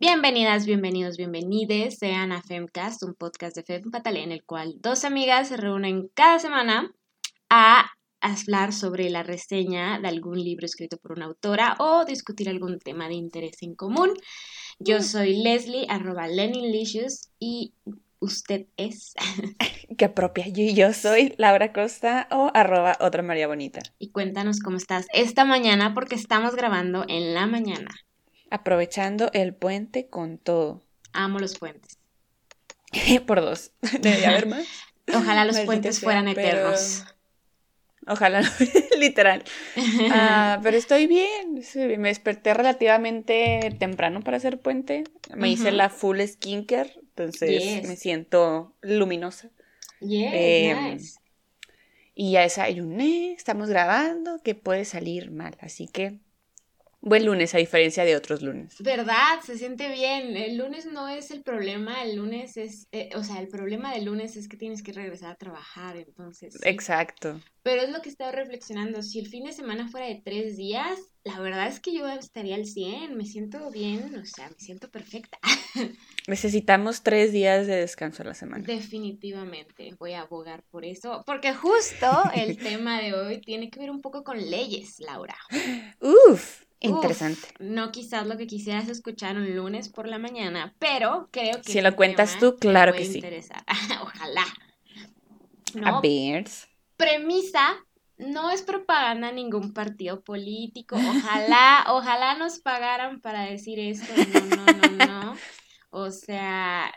Bienvenidas, bienvenidos, bienvenides sean a Femcast, un podcast de Fem en el cual dos amigas se reúnen cada semana a hablar sobre la reseña de algún libro escrito por una autora o discutir algún tema de interés en común. Yo Mm. soy Leslie, arroba Leninlicious, y usted es. Qué propia. Yo, yo soy Laura Costa o arroba otra María Bonita. y cuéntanos cómo estás esta mañana porque estamos grabando en la mañana. Aprovechando el puente con todo. Amo los puentes. Por dos. Debería haber más. Ojalá los Maldita puentes sea, fueran pero- eternos. Ojalá, literal. Ah, pero estoy bien. Me desperté relativamente temprano para hacer puente. Me hice la full skincare, entonces Yes. me siento luminosa. Yes, Em, nice. Y ya desayuné, estamos grabando, que puede salir mal. Así que buen lunes a diferencia de otros lunes. ¿Verdad? Se siente bien. El lunes no es el problema, el lunes es, eh, o sea, el problema del lunes es que tienes que regresar a trabajar, entonces. sí. Exacto. Pero es lo que estaba reflexionando. Si el fin de semana fuera de tres días, la verdad es que yo estaría al 100, me siento bien, o sea, me siento perfecta. Necesitamos tres días de descanso a la semana. Definitivamente voy a abogar por eso, porque justo el tema de hoy tiene que ver un poco con leyes, Laura. Uf, Uf, interesante. no quizás lo que quisieras escuchar un lunes por la mañana, pero creo que Si lo cuentas tú, claro que sí. interesar. Ojalá. A No, ver. premisa, no es propaganda a ningún partido político. Ojalá, ojalá nos pagaran para decir esto. No, no, no, no. O sea,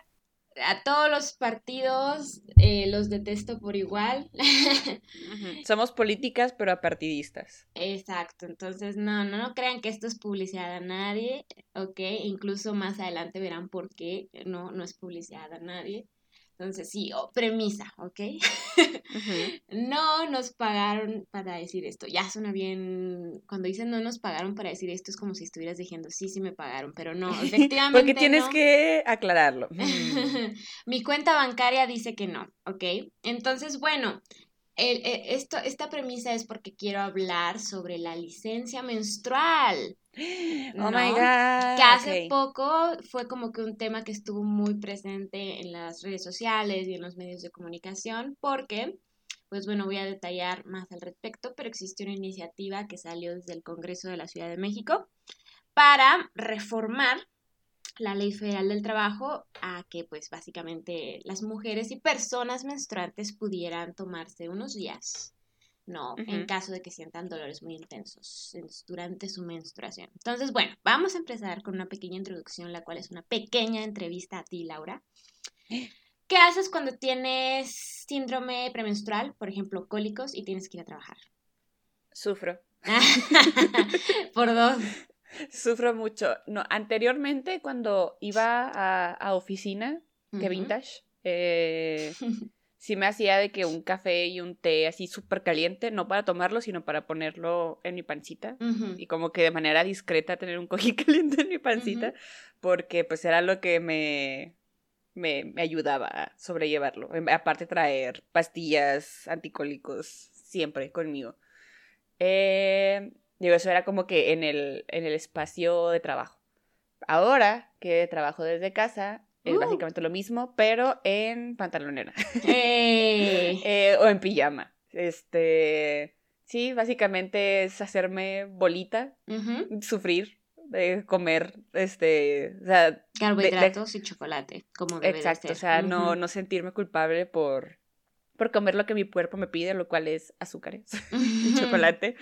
a todos los partidos eh, los detesto por igual. Somos políticas, pero apartidistas. Exacto, entonces no, no, no crean que esto es publicidad a nadie, ¿ok? Incluso más adelante verán por qué no, no es publicidad a nadie. Entonces sí, oh, premisa, ¿ok? No nos pagaron para decir esto. Ya suena bien. Cuando dicen no nos pagaron para decir esto, es como si estuvieras diciendo sí, sí me pagaron, pero no, efectivamente. Porque tienes no. que aclararlo. Mm. Mi cuenta bancaria dice que no, ¿ok? Entonces, bueno, el- e- esto, esta premisa es porque quiero hablar sobre la licencia menstrual. Oh my god. Que hace poco fue como que un tema que estuvo muy presente en las redes sociales y en los medios de comunicación, porque, pues bueno, voy a detallar más al respecto, pero existe una iniciativa que salió desde el Congreso de la Ciudad de México para reformar la Ley Federal del Trabajo a que, pues básicamente, las mujeres y personas menstruantes pudieran tomarse unos días. No, en caso de que sientan dolores muy intensos en- durante su menstruación. Entonces, bueno, vamos a empezar con una pequeña introducción, la cual es una pequeña entrevista a ti, Laura. ¿Qué haces cuando tienes síndrome premenstrual, por ejemplo, cólicos, y tienes que ir a trabajar? Sufro. por dos. Sufro mucho. No, anteriormente, cuando iba a, a oficina, que Ujú. vintage, eh, sí me hacía de que un café y un té así súper caliente, no para tomarlo, sino para ponerlo en mi pancita. Y como que de manera discreta tener un cojín caliente en mi pancita, porque pues era lo que me, me, me ayudaba a sobrellevarlo. Em, Aparte traer pastillas anticólicos siempre conmigo. Eh, digo, eso era como que en el, en el espacio de trabajo. Ahora que trabajo desde casa, es Uh. básicamente lo mismo, pero en pantalonera. ¡Eh! Eh, o en pijama. Este. Sí, básicamente es hacerme bolita, sufrir, de comer, este. O sea, de- Carbohidratos y chocolate, como debe de exacto, ser. o sea, no, no sentirme culpable por, por comer lo que mi cuerpo me pide, lo cual es azúcares y chocolate.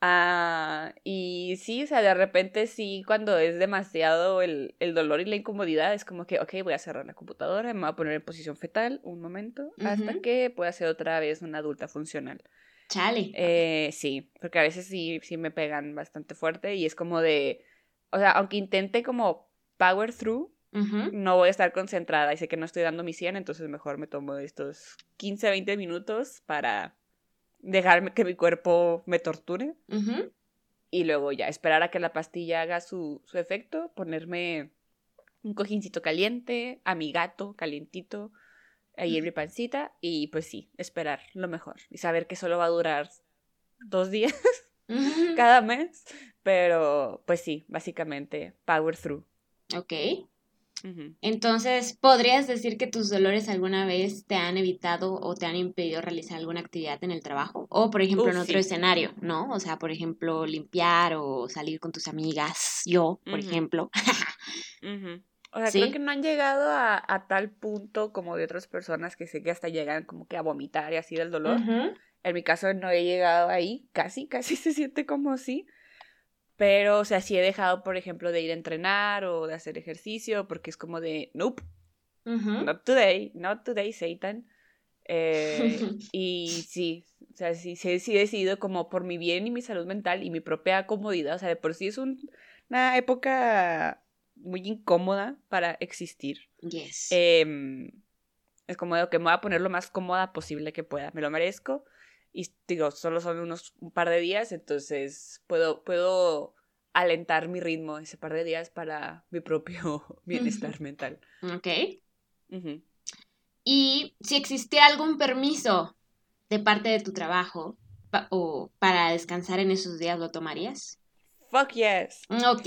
Ah, y sí, o sea, de repente sí, cuando es demasiado el, el dolor y la incomodidad, es como que, ok, voy a cerrar la computadora, me voy a poner en posición fetal un momento, hasta Ujú. que pueda ser otra vez una adulta funcional. Chale. Eh, sí, porque a veces sí, sí me pegan bastante fuerte y es como de, o sea, aunque intente como power through, Ujú. no voy a estar concentrada y sé que no estoy dando mi 100, entonces mejor me tomo estos 15, 20 minutos para dejarme que mi cuerpo me torture y luego ya esperar a que la pastilla haga su, su efecto, ponerme un cojincito caliente, a mi gato calientito ahí en mi pancita y pues sí, esperar lo mejor y saber que solo va a durar dos días cada mes, pero pues sí, básicamente power through. Ok. Entonces, ¿podrías decir que tus dolores alguna vez te han evitado o te han impedido realizar alguna actividad en el trabajo? O, por ejemplo, en otro escenario, ¿no? O sea, por ejemplo, limpiar o salir con tus amigas, yo, por ejemplo. O sea, creo que no han llegado a, tal punto como de otras personas que sé que hasta llegan como que a vomitar y así del dolor. En mi caso no he llegado ahí, casi, casi se siente como así. Pero, o sea, sí he dejado, por ejemplo, de ir a entrenar o de hacer ejercicio, porque es como de, nope, not today, not today, Satan. Eh, y sí, o sea, sí, sí, sí, he decidido como por mi bien y mi salud mental y mi propia comodidad. O sea, de por sí es una época muy incómoda para existir. Yes. Em, es como que me voy a poner lo más cómoda posible que pueda. Me lo merezco y digo, solo son unos un par de días, entonces puedo, puedo alentar mi ritmo ese par de días para mi propio bienestar mental. Ok. Y si existiera algún permiso de parte de tu trabajo o para descansar en esos días, ¿lo tomarías? Fuck yes. Ok.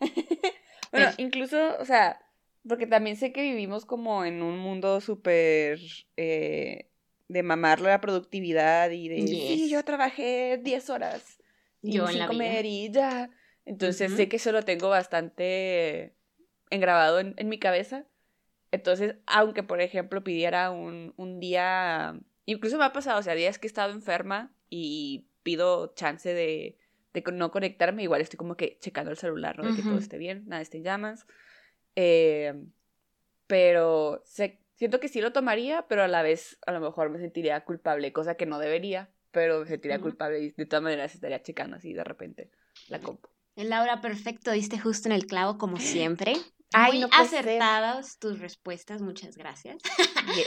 bueno, incluso, o sea, porque también sé que vivimos como en un mundo súper eh, de mamarlo la productividad y de, sí, yo trabajé 10 horas yo sin comer y ya. Entonces sé que eso lo tengo bastante engravado en, mi cabeza. Entonces, aunque por ejemplo pidiera un, un, día, incluso me ha pasado, o sea, días que he estado enferma y pido chance de, de no conectarme, igual estoy como que checando el celular, ¿no? De que todo esté bien, nada esté en llamas. Eh, pero sé, siento que sí lo tomaría, pero a la vez a lo mejor me sentiría culpable, cosa que no debería, pero me sentiría culpable y de todas maneras estaría checando así de repente la compu. Laura, perfecto, diste justo en el clavo como siempre. Ay, Muy acertadas tus respuestas, muchas gracias.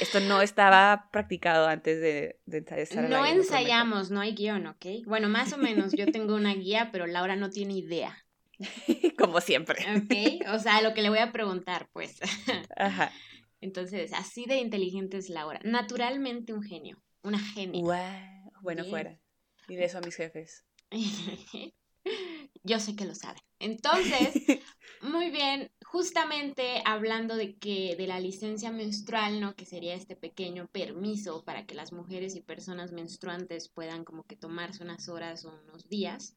esto no estaba practicado antes de, de ensayar. No ensayamos, no hay guion, ¿ok? Bueno, más o menos, yo tengo una guía, pero Laura no tiene idea. Como siempre. Ok, o sea, lo que le voy a preguntar, pues. Ajá. Entonces, así de inteligente es Laura. Naturalmente un genio, una genia. Wow. Bueno, fuera. Y de eso a mis jefes. Yo sé que lo saben. Entonces, muy bien, justamente hablando de que de la licencia menstrual, ¿no? Que sería este pequeño permiso para que las mujeres y personas menstruantes puedan como que tomarse unas horas o unos días.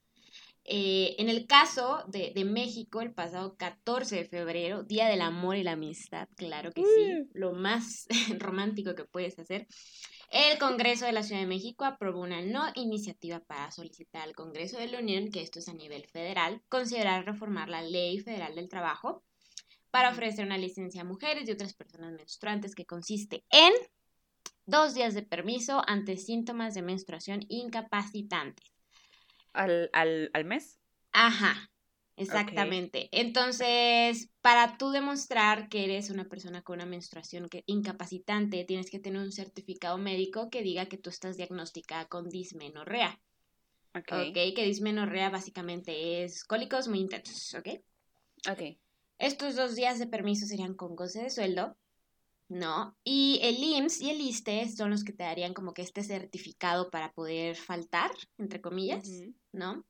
Eh, en el caso de, México, el pasado 14 de febrero, Día del Amor y la Amistad, claro que sí, lo más romántico que puedes hacer, el Congreso de la Ciudad de México aprobó una no iniciativa para solicitar al Congreso de la Unión, que esto es a nivel federal, considerar reformar la Ley Federal del Trabajo para ofrecer una licencia a mujeres y otras personas menstruantes que consiste en dos días de permiso ante síntomas de menstruación incapacitantes al, al, al mes. Ajá, exactamente. Entonces, para tú demostrar que eres una persona con una menstruación que, incapacitante, tienes que tener un certificado médico que diga que tú estás diagnosticada con dismenorrea. Ok. Ok, que dismenorrea básicamente es cólicos muy intensos, ¿ok? Ok. Estos dos días de permiso serían con goce de sueldo ¿no? Y el IMSS y el ISTE son los que te darían como que este certificado para poder faltar, entre comillas, ¿no?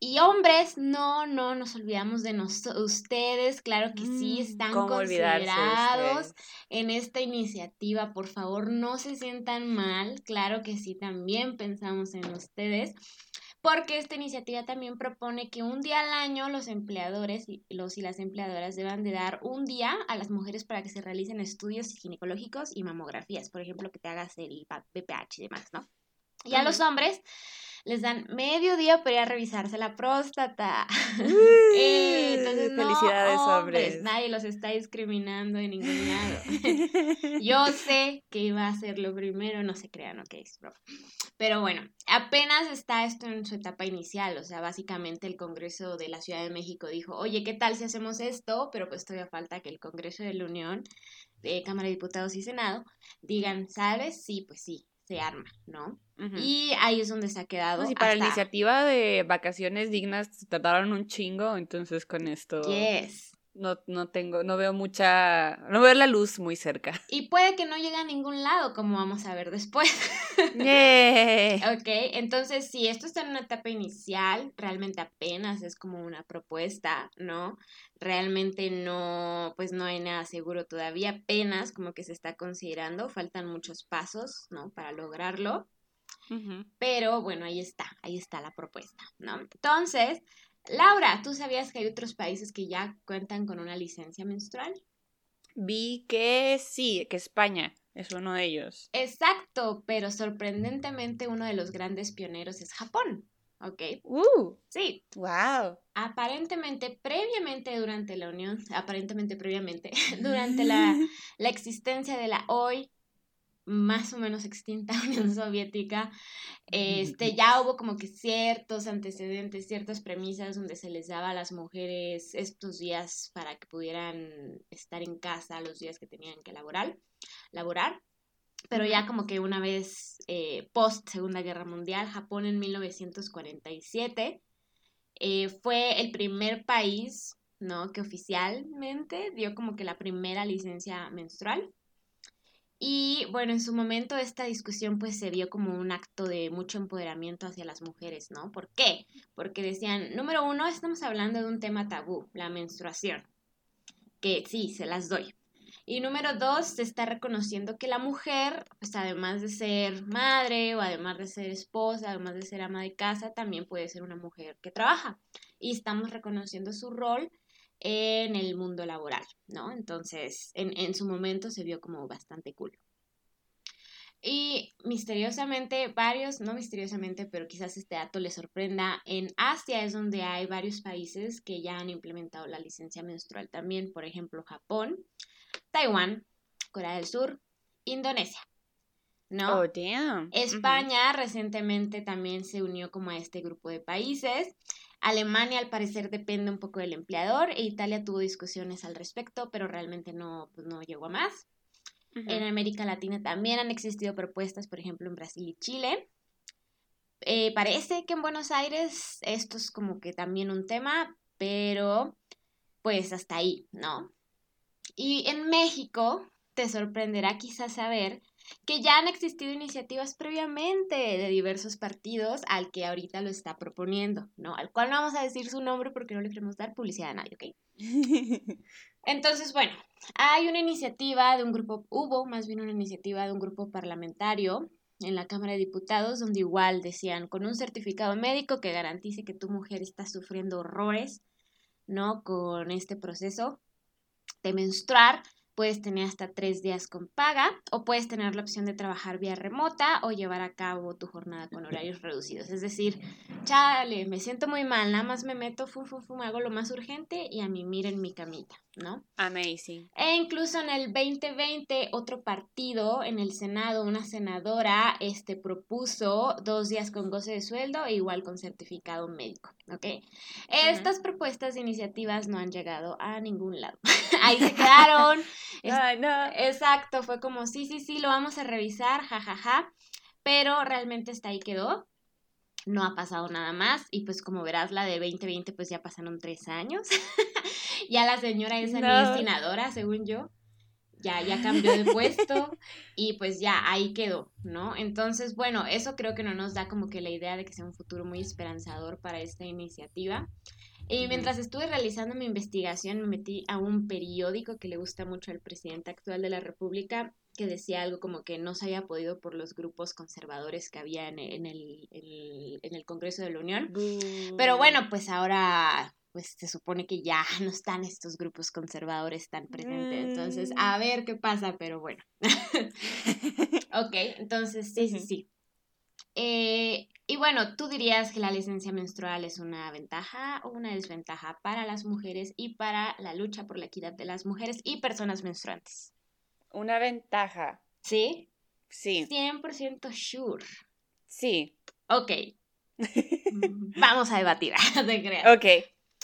Y hombres, no, no nos olvidamos de ustedes, claro que sí, mm, están considerados en esta iniciativa, por favor, no se sientan mal, claro que sí, también pensamos en ustedes porque esta iniciativa también propone que un día al año los empleadores y los y las empleadoras deban de dar un día a las mujeres para que se realicen estudios ginecológicos y mamografías, por ejemplo, que te hagas el BPH y demás, ¿no? Y a los hombres les dan medio día para ir a revisarse la próstata. Eh, entonces, felicidades, hombres, Nadie los está discriminando en ningún lado. Yo sé que iba a ser lo primero, no se crean, ok, es Pero bueno, apenas está esto en su etapa inicial, o sea, básicamente el Congreso de la Ciudad de México dijo, oye, ¿qué tal si hacemos esto? Pero pues todavía falta que el Congreso de la Unión, de Cámara de Diputados y Senado, digan, ¿sabes? Sí, pues sí, se arma, ¿no? Y ahí es donde se ha quedado. Sí, para la iniciativa de vacaciones dignas se trataron un chingo, entonces con esto. Yes. No, no tengo, no veo mucha, no veo la luz muy cerca. Y puede que no llegue a ningún lado, como vamos a ver después. ok, entonces si esto está en una etapa inicial, realmente apenas es como una propuesta, ¿no? Realmente no, pues no hay nada seguro todavía, apenas como que se está considerando, faltan muchos pasos, ¿no? Para lograrlo. Pero bueno, ahí está, ahí está la propuesta, ¿no? Entonces, Laura, ¿tú sabías que hay otros países que ya cuentan con una licencia menstrual? Vi que sí, que España es uno de ellos. Exacto, pero sorprendentemente uno de los grandes pioneros es Japón. ¿Ok? ¡Uh! Sí. ¡Wow! Aparentemente, previamente durante la Unión, aparentemente previamente, durante la, la existencia de la hoy más o menos extinta Unión Soviética, este, ya hubo como que ciertos antecedentes, ciertas premisas donde se les daba a las mujeres estos días para que pudieran estar en casa los días que tenían que laborar, laborar. Pero ya como que una vez eh, post Segunda Guerra Mundial, Japón en 1947 eh, fue el primer país, ¿no? Que oficialmente dio como que la primera licencia menstrual. Y bueno, en su momento esta discusión pues se vio como un acto de mucho empoderamiento hacia las mujeres, ¿no? ¿Por qué? Porque decían, número uno, estamos hablando de un tema tabú, la menstruación, que sí, se las doy. Y número dos, se está reconociendo que la mujer, pues además de ser madre o además de ser esposa, además de ser ama de casa, también puede ser una mujer que trabaja. Y estamos reconociendo su rol en el mundo laboral, ¿no? Entonces, en, su momento se vio como bastante cool. Y misteriosamente, varios, no misteriosamente, pero quizás este dato les sorprenda, en Asia es donde hay varios países que ya han implementado la licencia menstrual también, por ejemplo, Japón, Taiwán, Corea del Sur, Indonesia. ¿No? Oh, damn. España recientemente también se unió como a este grupo de países Alemania al parecer depende un poco del empleador e Italia tuvo discusiones al respecto, pero realmente no, pues, no llegó a más. En América Latina también han existido propuestas, por ejemplo, en Brasil y Chile. Eh, parece que en Buenos Aires esto es como que también un tema, pero pues hasta ahí, ¿no? Y en México te sorprenderá quizás saber que ya han existido iniciativas previamente de diversos partidos al que ahorita lo está proponiendo, ¿no? Al cual no vamos a decir su nombre porque no le queremos dar publicidad a nadie, ¿ok? Entonces, bueno, hay una iniciativa de un grupo, hubo más bien una iniciativa de un grupo parlamentario en la Cámara de Diputados donde igual decían con un certificado médico que garantice que tu mujer está sufriendo horrores, ¿no? Con este proceso de menstruar, Puedes tener hasta tres días con paga o puedes tener la opción de trabajar vía remota o llevar a cabo tu jornada con horarios reducidos. Es decir, chale, me siento muy mal, nada más me meto, fum, fum, fum, hago lo más urgente y a mí miren mi camita, ¿no? Amazing. E incluso en el 2020, otro partido en el Senado, una senadora, este, propuso dos días con goce de sueldo e igual con certificado médico, ¿ok? Estas propuestas de iniciativas no han llegado a ningún lado. Ahí se quedaron. Ay, no. Exacto, fue como, sí, sí, sí, lo vamos a revisar, jajaja, ja, ja, pero realmente hasta ahí quedó. No ha pasado nada más y pues como verás la de 2020 pues ya pasaron tres años. ya la señora esa no. según yo. Ya, ya cambió de puesto y pues ya ahí quedó, ¿no? Entonces, bueno, eso creo que no nos da como que la idea de que sea un futuro muy esperanzador para esta iniciativa. Y mientras estuve realizando mi investigación, me metí a un periódico que le gusta mucho al presidente actual de la República, que decía algo como que no se había podido por los grupos conservadores que había en, el, en el, Congreso de la Unión. Pero bueno, pues ahora pues se supone que ya no están estos grupos conservadores tan presentes. Entonces, mm. a ver qué pasa, pero bueno. ok, entonces sí, sí, sí. Eh, y bueno, ¿tú dirías que la licencia menstrual es una ventaja o una desventaja para las mujeres y para la lucha por la equidad de las mujeres y personas menstruantes? Una ventaja. ¿Sí? Sí. 100% sure. Sí. Ok. Vamos a debatir, te creas. Ok.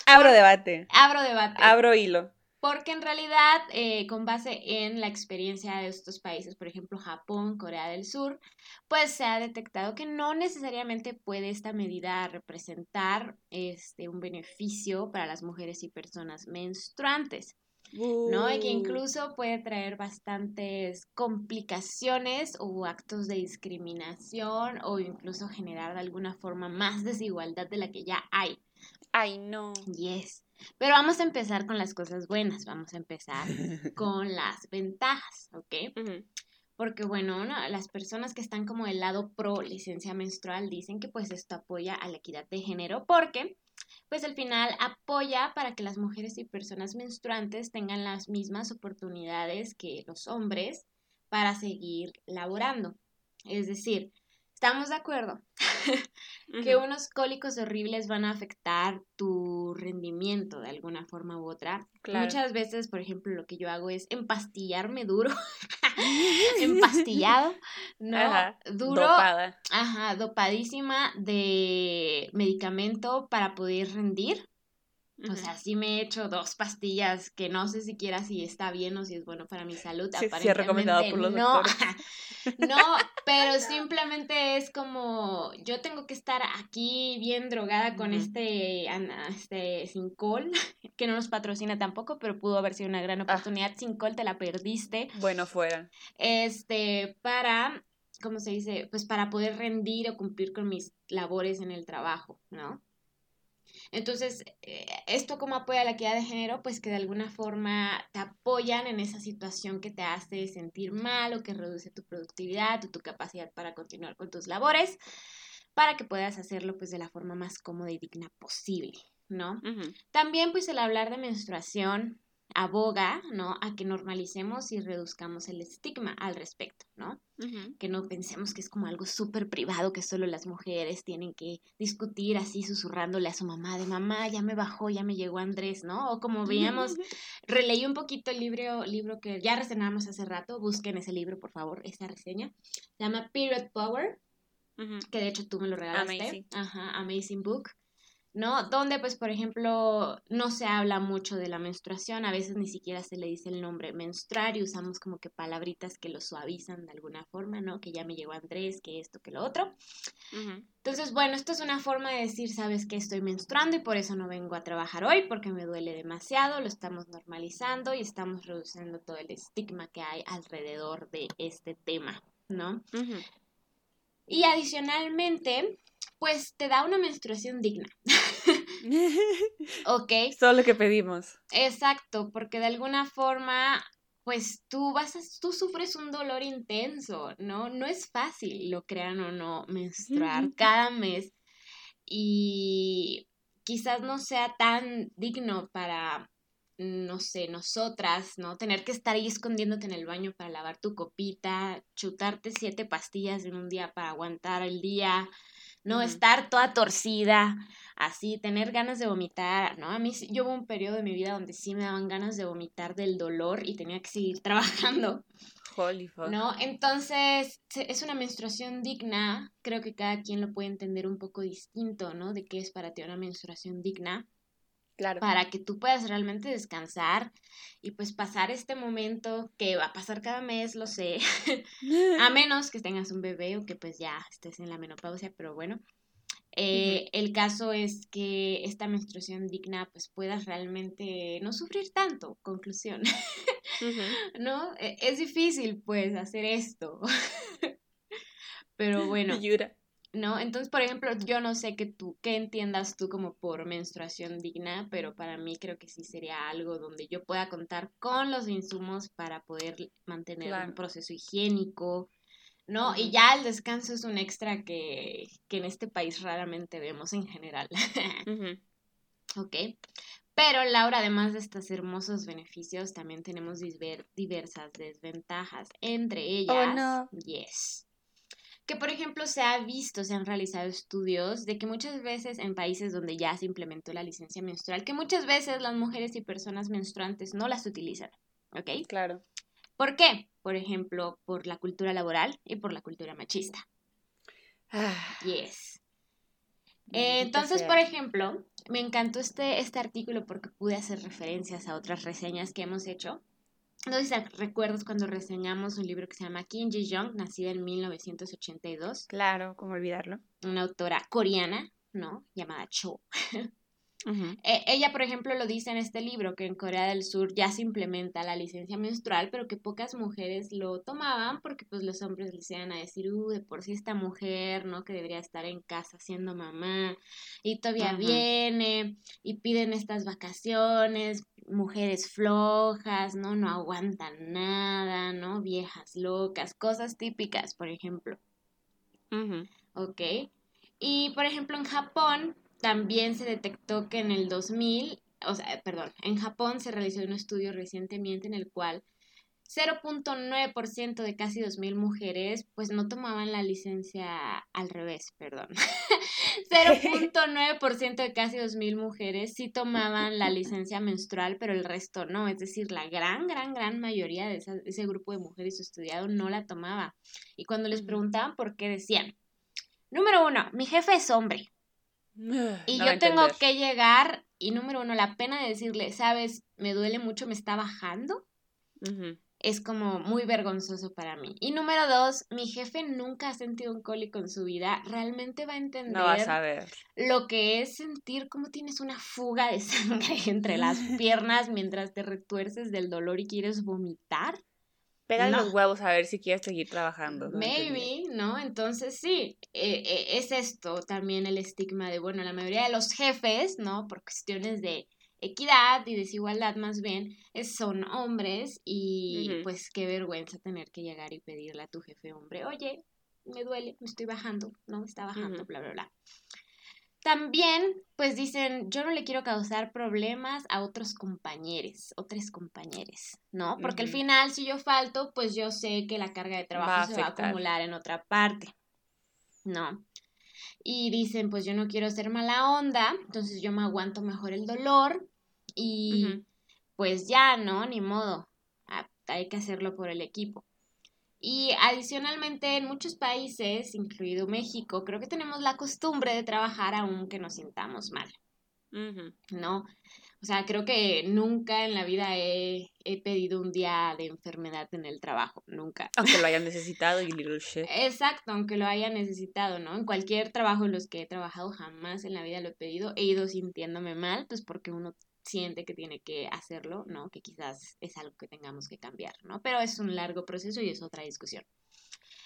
Abro debate. Abro debate. Abro hilo. porque en realidad, eh, con base en la experiencia de estos países, por ejemplo Japón, Corea del Sur, pues se ha detectado que no necesariamente puede esta medida representar este, un beneficio para las mujeres y personas menstruantes. ¿No? Y que incluso puede traer bastantes complicaciones o actos de discriminación o incluso generar de alguna forma más desigualdad de la que ya hay. Ay, no. Yes. Pero vamos a empezar con las cosas buenas, vamos a empezar con las ventajas, ¿ok? Porque bueno, las personas que están como del lado pro licencia menstrual dicen que pues esto apoya a la equidad de género porque pues al final apoya para que las mujeres y personas menstruantes tengan las mismas oportunidades que los hombres para seguir laborando. Es decir, estamos de acuerdo que unos cólicos horribles van a afectar tu rendimiento de alguna forma u otra. Muchas veces, por ejemplo, lo que yo hago es empastillarme duro, empastillado, ¿no? Duro. Dopada. Ajá, dopadísima de medicamento para poder rendir. O sea, sí me he hecho dos pastillas que no sé siquiera si está bien o si es bueno para mi salud. Sí, sí recomendado por los no, no, pero simplemente es como yo tengo que estar aquí bien drogada con este, este Sincol, que no nos patrocina tampoco, pero pudo haber sido una gran ah. oportunidad. sin Sincol, te la perdiste. Bueno, fuera. Este, para, ¿cómo se dice? Pues para poder rendir o cumplir con mis labores en el trabajo, ¿no? Entonces, eh, ¿esto cómo apoya la equidad de género? Pues que de alguna forma te apoyan en esa situación que te hace sentir mal o que reduce tu productividad o tu capacidad para continuar con tus labores, para que puedas hacerlo pues de la forma más cómoda y digna posible, ¿no? También pues el hablar de menstruación aboga, ¿no? A que normalicemos y reduzcamos el estigma al respecto, ¿no? Que no pensemos que es como algo súper privado que solo las mujeres tienen que discutir así susurrándole a su mamá de mamá, ya me bajó, ya me llegó Andrés, ¿no? O como veíamos, releí un poquito el libro, libro que ya reseñamos hace rato, busquen ese libro, por favor, esta reseña. Se llama Period Power, que de hecho tú me lo regalaste. Amazing. Ajá, Amazing Book. ¿No? Donde, pues, por ejemplo, no se habla mucho de la menstruación, a veces ni siquiera se le dice el nombre menstruar y usamos como que palabritas que lo suavizan de alguna forma, ¿no? Que ya me llegó Andrés, que esto, que lo otro. Entonces, bueno, esto es una forma de decir, sabes que estoy menstruando y por eso no vengo a trabajar hoy, porque me duele demasiado, lo estamos normalizando y estamos reduciendo todo el estigma que hay alrededor de este tema, ¿no? Y adicionalmente, pues te da una menstruación digna. ok. Solo lo que pedimos. Exacto, porque de alguna forma, pues tú vas a, tú sufres un dolor intenso, ¿no? No es fácil, lo crean o no, menstruar cada mes. Y quizás no sea tan digno para no sé, nosotras, ¿no? Tener que estar ahí escondiéndote en el baño para lavar tu copita, chutarte siete pastillas en un día para aguantar el día, ¿no? Estar toda torcida, así, tener ganas de vomitar, ¿no? A mí yo hubo un periodo de mi vida donde sí me daban ganas de vomitar del dolor y tenía que seguir trabajando. Holy fuck. ¿No? Entonces, es una menstruación digna, creo que cada quien lo puede entender un poco distinto, ¿no? De qué es para ti una menstruación digna. Claro. Para que tú puedas realmente descansar y pues pasar este momento que va a pasar cada mes, lo sé. a menos que tengas un bebé o que pues ya estés en la menopausia, pero bueno. Eh, el caso es que esta menstruación digna pues puedas realmente no sufrir tanto, conclusión. ¿No? E, es difícil pues hacer esto. pero bueno. ¿No? Entonces, por ejemplo, yo no sé qué tú, qué entiendas tú como por menstruación digna, pero para mí creo que sí sería algo donde yo pueda contar con los insumos para poder mantener un proceso higiénico, ¿no? Y ya el descanso es un extra que, que en este país raramente vemos en general. Ok. Pero Laura, además de estos hermosos beneficios, también tenemos diversas desventajas. Entre oh, ellas, no. yes que por ejemplo se ha visto, se han realizado estudios de que muchas veces en países donde ya se implementó la licencia menstrual, que muchas veces las mujeres y personas menstruantes no las utilizan, ¿ok? Claro. ¿Por qué? Por ejemplo, por la cultura laboral y por la cultura machista. Ah. Yes. Eh, entonces, por ejemplo, me encantó este, este artículo porque pude hacer referencias a otras reseñas que hemos hecho. No sé si recuerdas cuando reseñamos un libro que se llama Kim Ji-young, nacida en 1982. Claro, ¿cómo olvidarlo? Una autora coreana, ¿no? Llamada Cho. Eh, ella, por ejemplo, lo dice en este libro, que en Corea del Sur ya se implementa la licencia menstrual, pero que pocas mujeres lo tomaban porque pues los hombres les iban a decir, uh, de por sí esta mujer, ¿no? Que debería estar en casa siendo mamá, y todavía viene, y piden estas vacaciones, mujeres flojas, ¿no? No aguantan nada, ¿no? Viejas locas, cosas típicas, por ejemplo. Ok. Y, por ejemplo, en Japón, también se detectó que en el 2000, o sea, perdón, en Japón se realizó un estudio recientemente en el cual 0.9% de casi 2.000 mujeres pues no tomaban la licencia al revés, perdón. 0.9% de casi 2.000 mujeres sí tomaban la licencia menstrual, pero el resto no. Es decir, la gran, gran, gran mayoría de, ese grupo de mujeres estudiado no la tomaba. Y cuando les preguntaban por qué decían, número uno, mi jefe es hombre. Y yo tengo que llegar y número uno, la pena de decirle, sabes, me duele mucho, me está bajando, es como muy vergonzoso para mí. Y número dos, mi jefe nunca ha sentido un cólico en su vida, realmente va a entender lo que es sentir como tienes una fuga de sangre entre las piernas mientras te retuerces del dolor y quieres vomitar. Pégale los huevos a ver si quieres seguir trabajando. Maybe, ¿no? Entonces sí, eh, eh, es esto también el estigma de, bueno, la mayoría de los jefes, ¿no? Por cuestiones de equidad y desigualdad más bien, son hombres y pues qué vergüenza tener que llegar y pedirle a tu jefe hombre, oye, me duele, me estoy bajando, ¿no? Me está bajando, bla, bla, bla. También, pues dicen, yo no le quiero causar problemas a otros compañeros, otros compañeros, ¿no? Porque al final, si yo falto, pues yo sé que la carga de trabajo se va a acumular en otra parte, ¿no? Y dicen, pues yo no quiero ser mala onda, entonces yo me aguanto mejor el dolor y pues ya, ¿no? Ni modo, ah, hay que hacerlo por el equipo. Y adicionalmente en muchos países, incluido México, creo que tenemos la costumbre de trabajar aunque nos sintamos mal. ¿No? O sea, creo que nunca en la vida he, pedido un día de enfermedad en el trabajo, nunca. Aunque lo hayan necesitado y little shit. Exacto, aunque lo haya necesitado, ¿no? En cualquier trabajo en los que he trabajado jamás en la vida lo he pedido, he ido sintiéndome mal, pues porque uno siente que tiene que hacerlo, ¿no? Que quizás es algo que tengamos que cambiar, ¿no? Pero es un largo proceso y es otra discusión.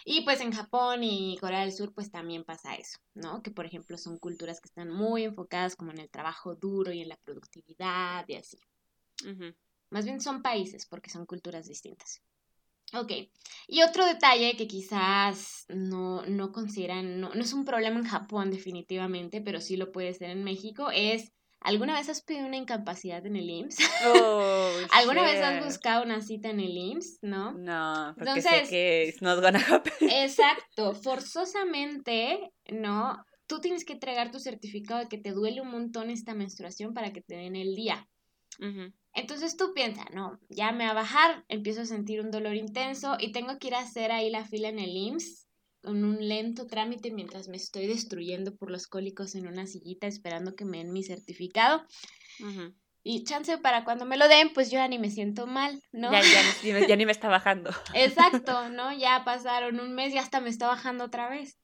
Y pues en Japón y Corea del Sur pues también pasa eso, ¿no? Que por ejemplo son culturas que están muy enfocadas como en el trabajo duro y en la productividad y así. Más bien son países porque son culturas distintas. Ok, y otro detalle que quizás no, no consideran, no, no es un problema en Japón definitivamente, pero sí lo puede ser en México, es ¿Alguna vez has pedido una incapacidad en el IMSS? Oh, ¿Alguna vez has buscado una cita en el IMSS? ¿No? No, porque Entonces, sé que not gonna happen. Exacto, forzosamente, ¿no? Tú tienes que entregar tu certificado de que te duele un montón esta menstruación para que te den el día. Entonces tú piensas, no, ya me va a bajar, empiezo a sentir un dolor intenso y tengo que ir a hacer ahí la fila en el IMSS con un lento trámite mientras me estoy destruyendo por los cólicos en una sillita esperando que me den mi certificado. Y chance para cuando me lo den, pues yo ya ni me siento mal, ¿no? Ya, ya, ya, ni me está bajando. Exacto, ¿no? Ya pasaron un mes y hasta me está bajando otra vez.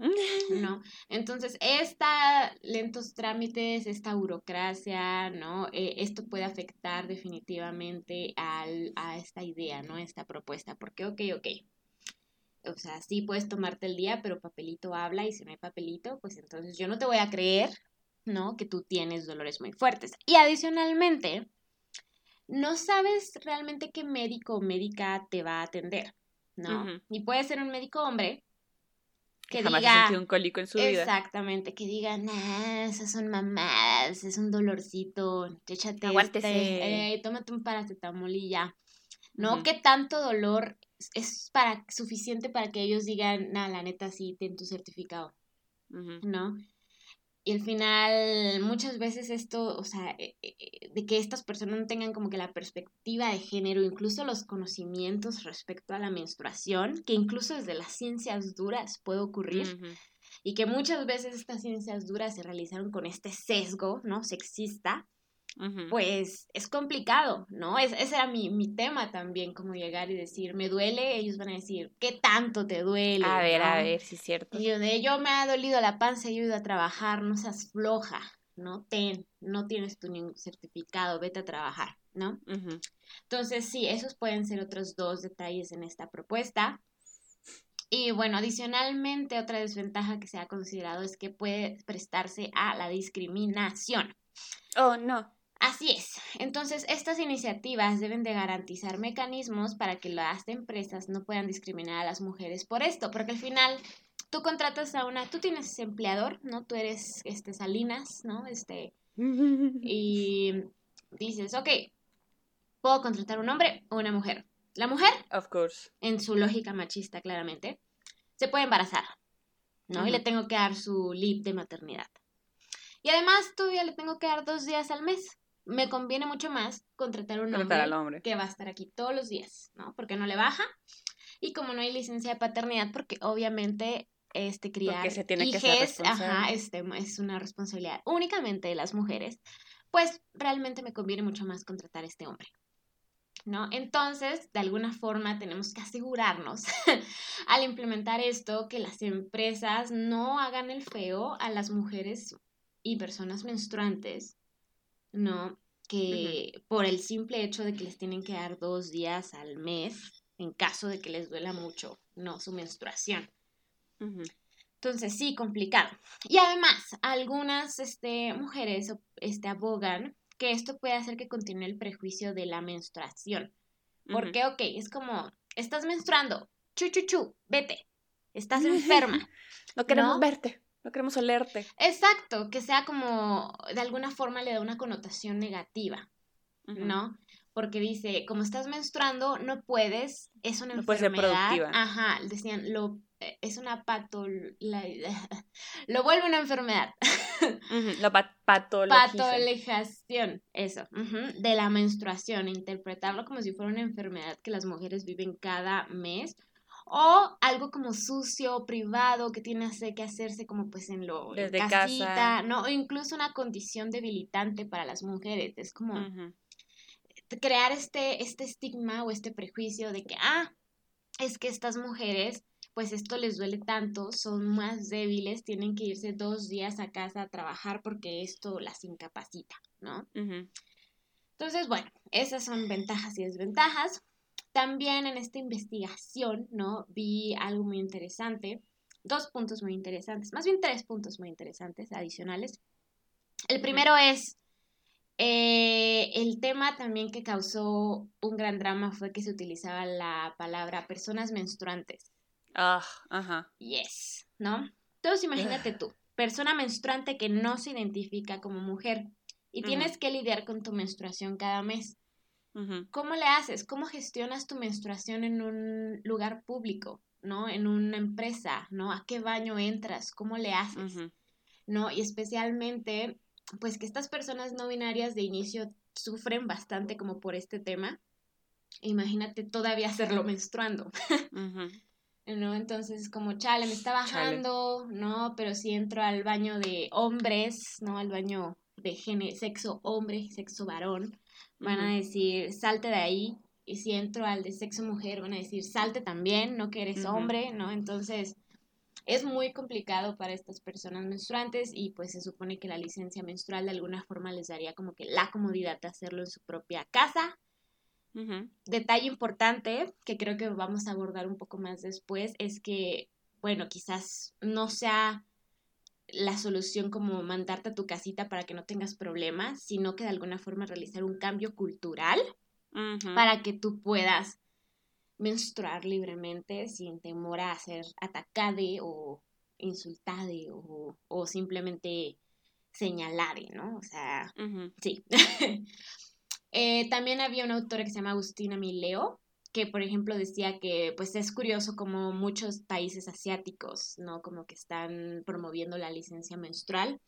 ¿no? Entonces, esta lentos trámites, esta burocracia, ¿no? Eh, esto puede afectar definitivamente al, a esta idea, ¿no? Esta propuesta, porque, ok, ok, o sea, sí puedes tomarte el día, pero papelito habla y si no hay papelito, pues entonces yo no te voy a creer, ¿no? Que tú tienes dolores muy fuertes. Y adicionalmente, no sabes realmente qué médico o médica te va a atender, ¿no? Y puede ser un médico hombre que jamás diga, ha sentido un cólico en su vida. Exactamente, que diga, nah, esas son mamadas, es un dolorcito, échate este, eh, tómate un paracetamol y ya. ¿No? ¿Qué tanto dolor es para suficiente para que ellos digan, nada, la neta sí, ten tu certificado, ¿no? Y al final, muchas veces esto, o sea, eh, eh, de que estas personas no tengan como que la perspectiva de género, incluso los conocimientos respecto a la menstruación, que incluso desde las ciencias duras puede ocurrir, y que muchas veces estas ciencias duras se realizaron con este sesgo, ¿no? Sexista, pues es complicado, ¿no? Es, ese era mi, mi, tema también, como llegar y decir, me duele, ellos van a decir, ¿qué tanto te duele? A ver, a ver, si es cierto. Y yo de, yo me ha dolido la panza, he ido a trabajar, no seas floja, ¿no? Ten, no tienes tu ningún certificado, vete a trabajar, ¿no? Entonces, sí, esos pueden ser otros dos detalles en esta propuesta. Y bueno, adicionalmente, otra desventaja que se ha considerado es que puede prestarse a la discriminación. Oh, no. Así es. Entonces, estas iniciativas deben de garantizar mecanismos para que las empresas no puedan discriminar a las mujeres por esto, porque al final tú contratas a una, tú tienes empleador, ¿no? Tú eres este Salinas, ¿no? Este y dices, ok, puedo contratar un hombre o una mujer. La mujer, of course, en su lógica machista claramente, se puede embarazar, ¿no? Y le tengo que dar su leave de maternidad. Y además todavía le tengo que dar dos días al mes me conviene mucho más contratar un hombre, que va a estar aquí todos los días, ¿no? Porque no le baja y como no hay licencia de paternidad, porque obviamente este criar se tiene que ajá, este es una responsabilidad únicamente de las mujeres, pues realmente me conviene mucho más contratar a este hombre. ¿No? Entonces, de alguna forma tenemos que asegurarnos al implementar esto que las empresas no hagan el feo a las mujeres y personas menstruantes ¿no? Que por el simple hecho de que les tienen que dar dos días al mes, en caso de que les duela mucho, ¿no? Su menstruación. Entonces, sí, complicado. Y además, algunas este, mujeres este, abogan que esto puede hacer que continúe el prejuicio de la menstruación. Porque, ok, es como, estás menstruando, chu, chu, chu, vete, estás enferma. no queremos verte. No queremos olerte. Exacto, que sea como, de alguna forma le da una connotación negativa, ¿no? Porque dice, como estás menstruando, no puedes, es una no enfermedad. ser productiva. Ajá, decían, lo, eh, es una patol... lo vuelve una enfermedad. La patologización. Patologización, eso, de la menstruación, interpretarlo como si fuera una enfermedad que las mujeres viven cada mes o algo como sucio, privado, que tiene que hacerse como pues en lo Desde casa. ¿no? O incluso una condición debilitante para las mujeres. Es como crear este, este estigma o este prejuicio de que, ah, es que estas mujeres, pues esto les duele tanto, son más débiles, tienen que irse dos días a casa a trabajar porque esto las incapacita, ¿no? Entonces, bueno, esas son ventajas y desventajas. También en esta investigación, ¿no? Vi algo muy interesante, dos puntos muy interesantes, más bien tres puntos muy interesantes adicionales. El primero es eh, el tema también que causó un gran drama fue que se utilizaba la palabra personas menstruantes. Ah, ajá. Yes, ¿no? Entonces imagínate tú, persona menstruante que no se identifica como mujer y tienes que lidiar con tu menstruación cada mes. ¿Cómo le haces? ¿Cómo gestionas tu menstruación en un lugar público? ¿No? En una empresa, ¿no? ¿A qué baño entras? ¿Cómo le haces? ¿No? Y especialmente, pues que estas personas no binarias de inicio sufren bastante como por este tema. Imagínate todavía hacerlo menstruando. ¿no? Entonces, como, chale, me está bajando, ¿no? Pero si entro al baño de hombres, ¿no? Al baño de género, sexo hombre, sexo varón, van a decir, salte de ahí. Y si entro al de sexo mujer, van a decir, salte también, no que eres hombre, ¿no? Entonces, es muy complicado para estas personas menstruantes y pues se supone que la licencia menstrual de alguna forma les daría como que la comodidad de hacerlo en su propia casa. Detalle importante que creo que vamos a abordar un poco más después es que, bueno, quizás no sea la solución como mandarte a tu casita para que no tengas problemas, sino que de alguna forma realizar un cambio cultural para que tú puedas menstruar libremente sin temor a ser atacade o insultade o, o simplemente señalare, ¿no? O sea, sí. Eh, también había una autora que se llama Agustina Mileo, que por ejemplo decía que pues es curioso como muchos países asiáticos, ¿no? Como que están promoviendo la licencia menstrual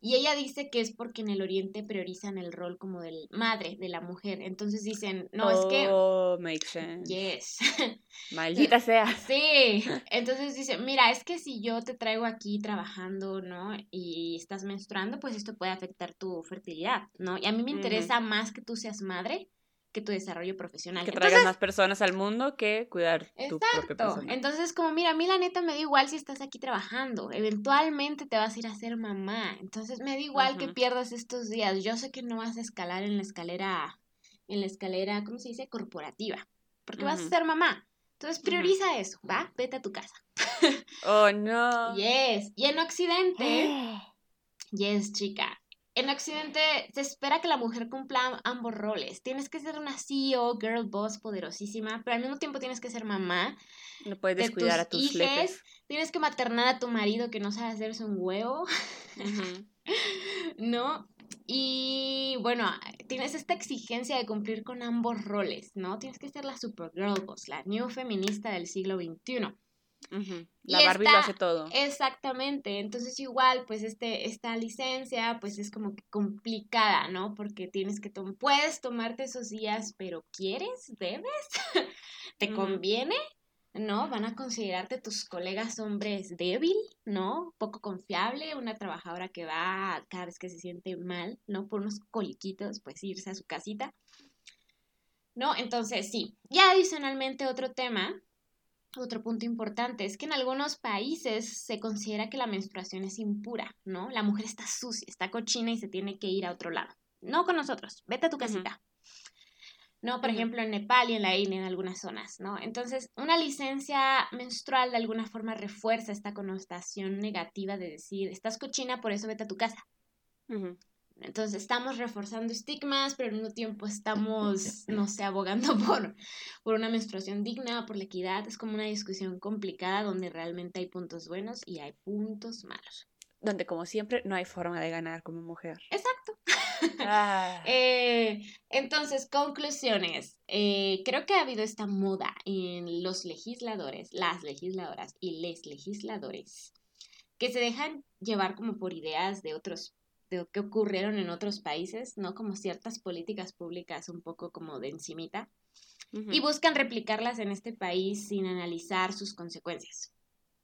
Y ella dice que es porque en el Oriente priorizan el rol como del madre, de la mujer. Entonces dicen, no, es que... Oh, makes sense. Yes. Maldita sea. Sí. Entonces dice, mira, es que si yo te traigo aquí trabajando, ¿no? Y estás menstruando, pues esto puede afectar tu fertilidad, ¿no? Y a mí me interesa más que tú seas madre que tu desarrollo profesional. Que traigas más personas al mundo que cuidar tu propia persona. Entonces, como mira, a mí la neta me da igual si estás aquí trabajando. Eventualmente te vas a ir a ser mamá. Entonces, me da igual que pierdas estos días. Yo sé que no vas a escalar en la escalera, en la escalera, ¿cómo se dice? Corporativa. Porque vas a ser mamá. Entonces, prioriza eso, ¿va? Vete a tu casa. oh, no. Yes. Y en Occidente, yes, chica en Occidente se espera que la mujer cumpla ambos roles. Tienes que ser una CEO, girl boss poderosísima, pero al mismo tiempo tienes que ser mamá. No puedes descuidar a tus hijos. Tienes que maternar a tu marido que no sabe hacerse un huevo. ¿No? Y bueno, tienes esta exigencia de cumplir con ambos roles, ¿no? Tienes que ser la super girl boss, la new feminista del siglo XXI. La Barbie lo hace todo. Exactamente. Entonces, igual, pues este, esta licencia, pues es como que complicada, ¿no? Porque tienes que tomar, puedes tomarte esos días, pero ¿quieres? ¿Debes? ¿Te conviene? ¿No? Van a considerarte tus colegas hombres débil, ¿no? Poco confiable, una trabajadora que va cada vez que se siente mal, ¿no? Por unos coliquitos, pues irse a su casita. ¿No? Entonces, sí. Y adicionalmente otro tema otro punto importante es que en algunos países se considera que la menstruación es impura, ¿no? La mujer está sucia, está cochina y se tiene que ir a otro lado. No con nosotros, vete a tu casita. ¿no? Por ejemplo, en Nepal y en la India, en algunas zonas, ¿no? Entonces, una licencia menstrual de alguna forma refuerza esta connotación negativa de decir, estás cochina, por eso vete a tu casa. Entonces estamos reforzando estigmas, pero al mismo tiempo estamos, no sé, abogando por, por una menstruación digna, por la equidad. Es como una discusión complicada donde realmente hay puntos buenos y hay puntos malos. Donde, como siempre, no hay forma de ganar como mujer. Exacto. Ah. Eh, entonces, conclusiones. Eh, creo que ha habido esta moda en los legisladores, las legisladoras y les legisladores, que se dejan llevar como por ideas de otros que ocurrieron en otros países, ¿no? Como ciertas políticas públicas un poco como de encimita, y buscan replicarlas en este país sin analizar sus consecuencias.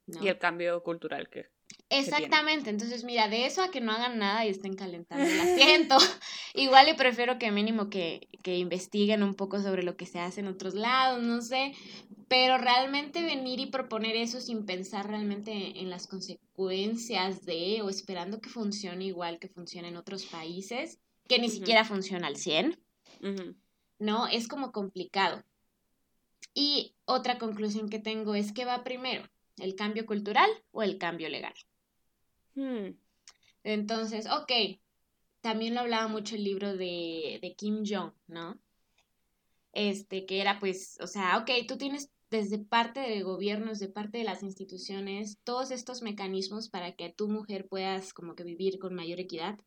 Y el cambio cultural que Exactamente, entonces mira, de eso a que no hagan nada y estén calentando el asiento, igual y prefiero que mínimo que, que investiguen un poco sobre lo que se hace en otros lados, no sé, pero realmente venir y proponer eso sin pensar realmente en las consecuencias de o esperando que funcione igual que funciona en otros países, que ni siquiera funciona al 100, ¿no? Es como complicado. Y otra conclusión que tengo es que va primero, el cambio cultural o el cambio legal. Hmm. Entonces, ok, también lo hablaba mucho el libro de, de Kim Jong, ¿no? Este, que era pues, o sea, ok, tú tienes desde parte de gobiernos, de parte de las instituciones, todos estos mecanismos para que tu mujer puedas como que vivir con mayor equidad,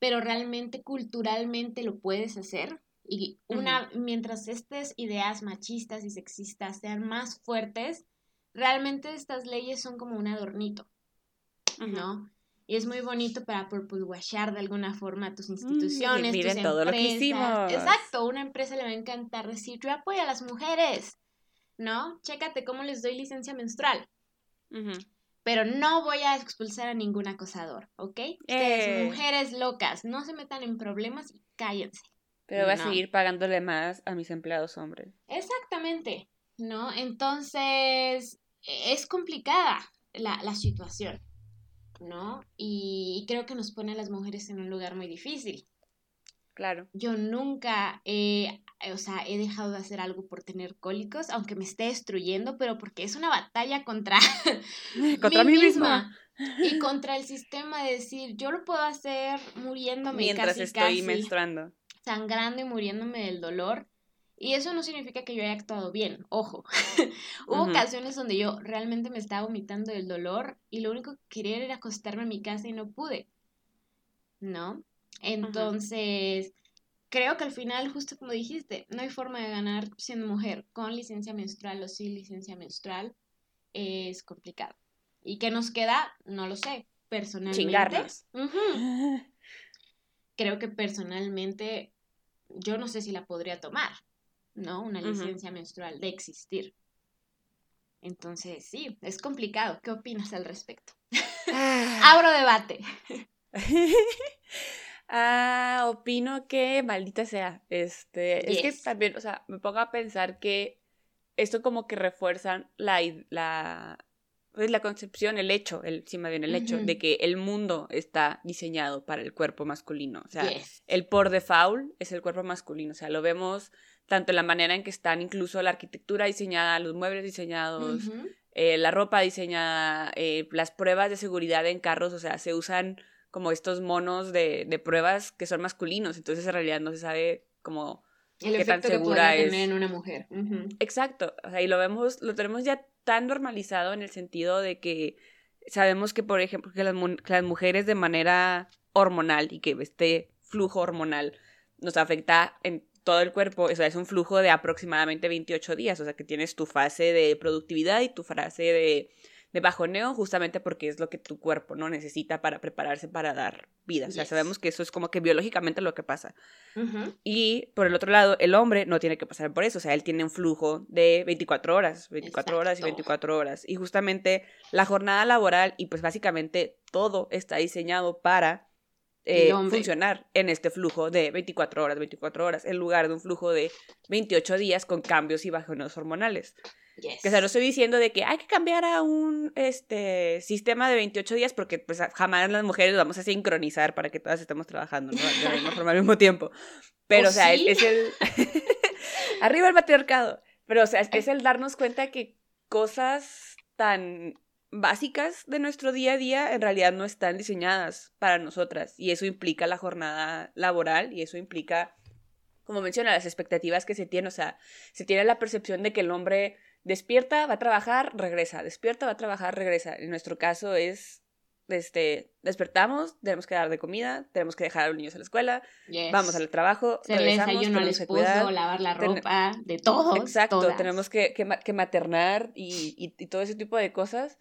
pero realmente culturalmente lo puedes hacer. Y una, mientras estas ideas machistas y sexistas sean más fuertes, realmente estas leyes son como un adornito. ¿No? Y es muy bonito para purpurwashar de alguna forma a tus mm, instituciones, tus todo Lo que hicimos. Exacto, una empresa le va a encantar decir, yo apoyo a las mujeres, ¿no? Chécate cómo les doy licencia menstrual. Pero no voy a expulsar a ningún acosador, ¿ok? Ustedes, eh. mujeres locas, no se metan en problemas y cállense. Pero voy a seguir pagándole más a mis empleados hombres. Exactamente, ¿no? Entonces, e-, es complicada la, la situación. ¿No? Y creo que nos pone a las mujeres en un lugar muy difícil. Claro. Yo nunca he, o sea, he dejado de hacer algo por tener cólicos, aunque me esté destruyendo, pero porque es una batalla contra, contra mí, misma. Y contra el sistema de decir, yo lo puedo hacer muriéndome Mientras estoy menstruando. Sangrando y muriéndome del dolor. Y eso no significa que yo haya actuado bien, ojo. Hubo ocasiones donde yo realmente me estaba vomitando del dolor y lo único que quería era acostarme en mi casa y no pude. ¿No? Entonces, creo que al final, justo como dijiste, no hay forma de ganar siendo mujer con licencia menstrual o sin licencia menstrual. Es complicado. ¿Y qué nos queda? No lo sé. personalmente... Creo que personalmente yo no sé si la podría tomar, ¿no? Una licencia menstrual de existir. Entonces, sí, es complicado. ¿Qué opinas al respecto? Ah. Abro debate. ah, opino que maldita sea. Este, es que también, o sea, me pongo a pensar que esto como que refuerza la, la, pues, la concepción, el hecho, el, sí, más bien el hecho de que el mundo está diseñado para el cuerpo masculino. O sea, el por default es el cuerpo masculino. O sea, lo vemos tanto en la manera en que están incluso la arquitectura diseñada, los muebles diseñados, eh, la ropa diseñada, eh, las pruebas de seguridad en carros, o sea, se usan como estos monos de, de pruebas que son masculinos, entonces en realidad no se sabe cómo el qué tan segura es. en una mujer. Exacto, o sea, y lo vemos, lo tenemos ya tan normalizado en el sentido de que sabemos que, por ejemplo, que las, las mujeres de manera hormonal y que este flujo hormonal nos afecta en todo el cuerpo, o sea, es un flujo de aproximadamente 28 días, o sea, que tienes tu fase de productividad y tu fase de de bajoneo justamente porque es lo que tu cuerpo no necesita para prepararse para dar vida. O sea, sabemos que eso es como que biológicamente lo que pasa. Y por el otro lado, el hombre no tiene que pasar por eso. O sea, él tiene un flujo de 24 horas, 24 horas y 24 horas. Y justamente la jornada laboral y pues básicamente todo está diseñado para eh, funcionar en este flujo de 24 horas, 24 horas, en lugar de un flujo de 28 días con cambios y bajoneos hormonales. Que o sea, no estoy diciendo de que hay que cambiar a un este sistema de 28 días porque pues jamás las mujeres vamos a sincronizar para que todas estemos trabajando ¿no? de la misma forma al mismo tiempo. Pero, o sea, es el... Arriba el patriarcado. Pero, o sea, es el darnos cuenta que cosas tan básicas de nuestro día a día en realidad no están diseñadas para nosotras. Y eso implica la jornada laboral y eso implica, como menciona, las expectativas que se tienen. O sea, se tiene la percepción de que el hombre despierta, va a trabajar, regresa, despierta, va a trabajar, regresa. En nuestro caso es, este, despertamos, tenemos que dar de comida, tenemos que dejar a los niños a la escuela, vamos al trabajo, Se regresamos, al esposo, lavar la ropa, de todo. Exacto, tenemos que, que, maternar y, y, todo ese tipo de cosas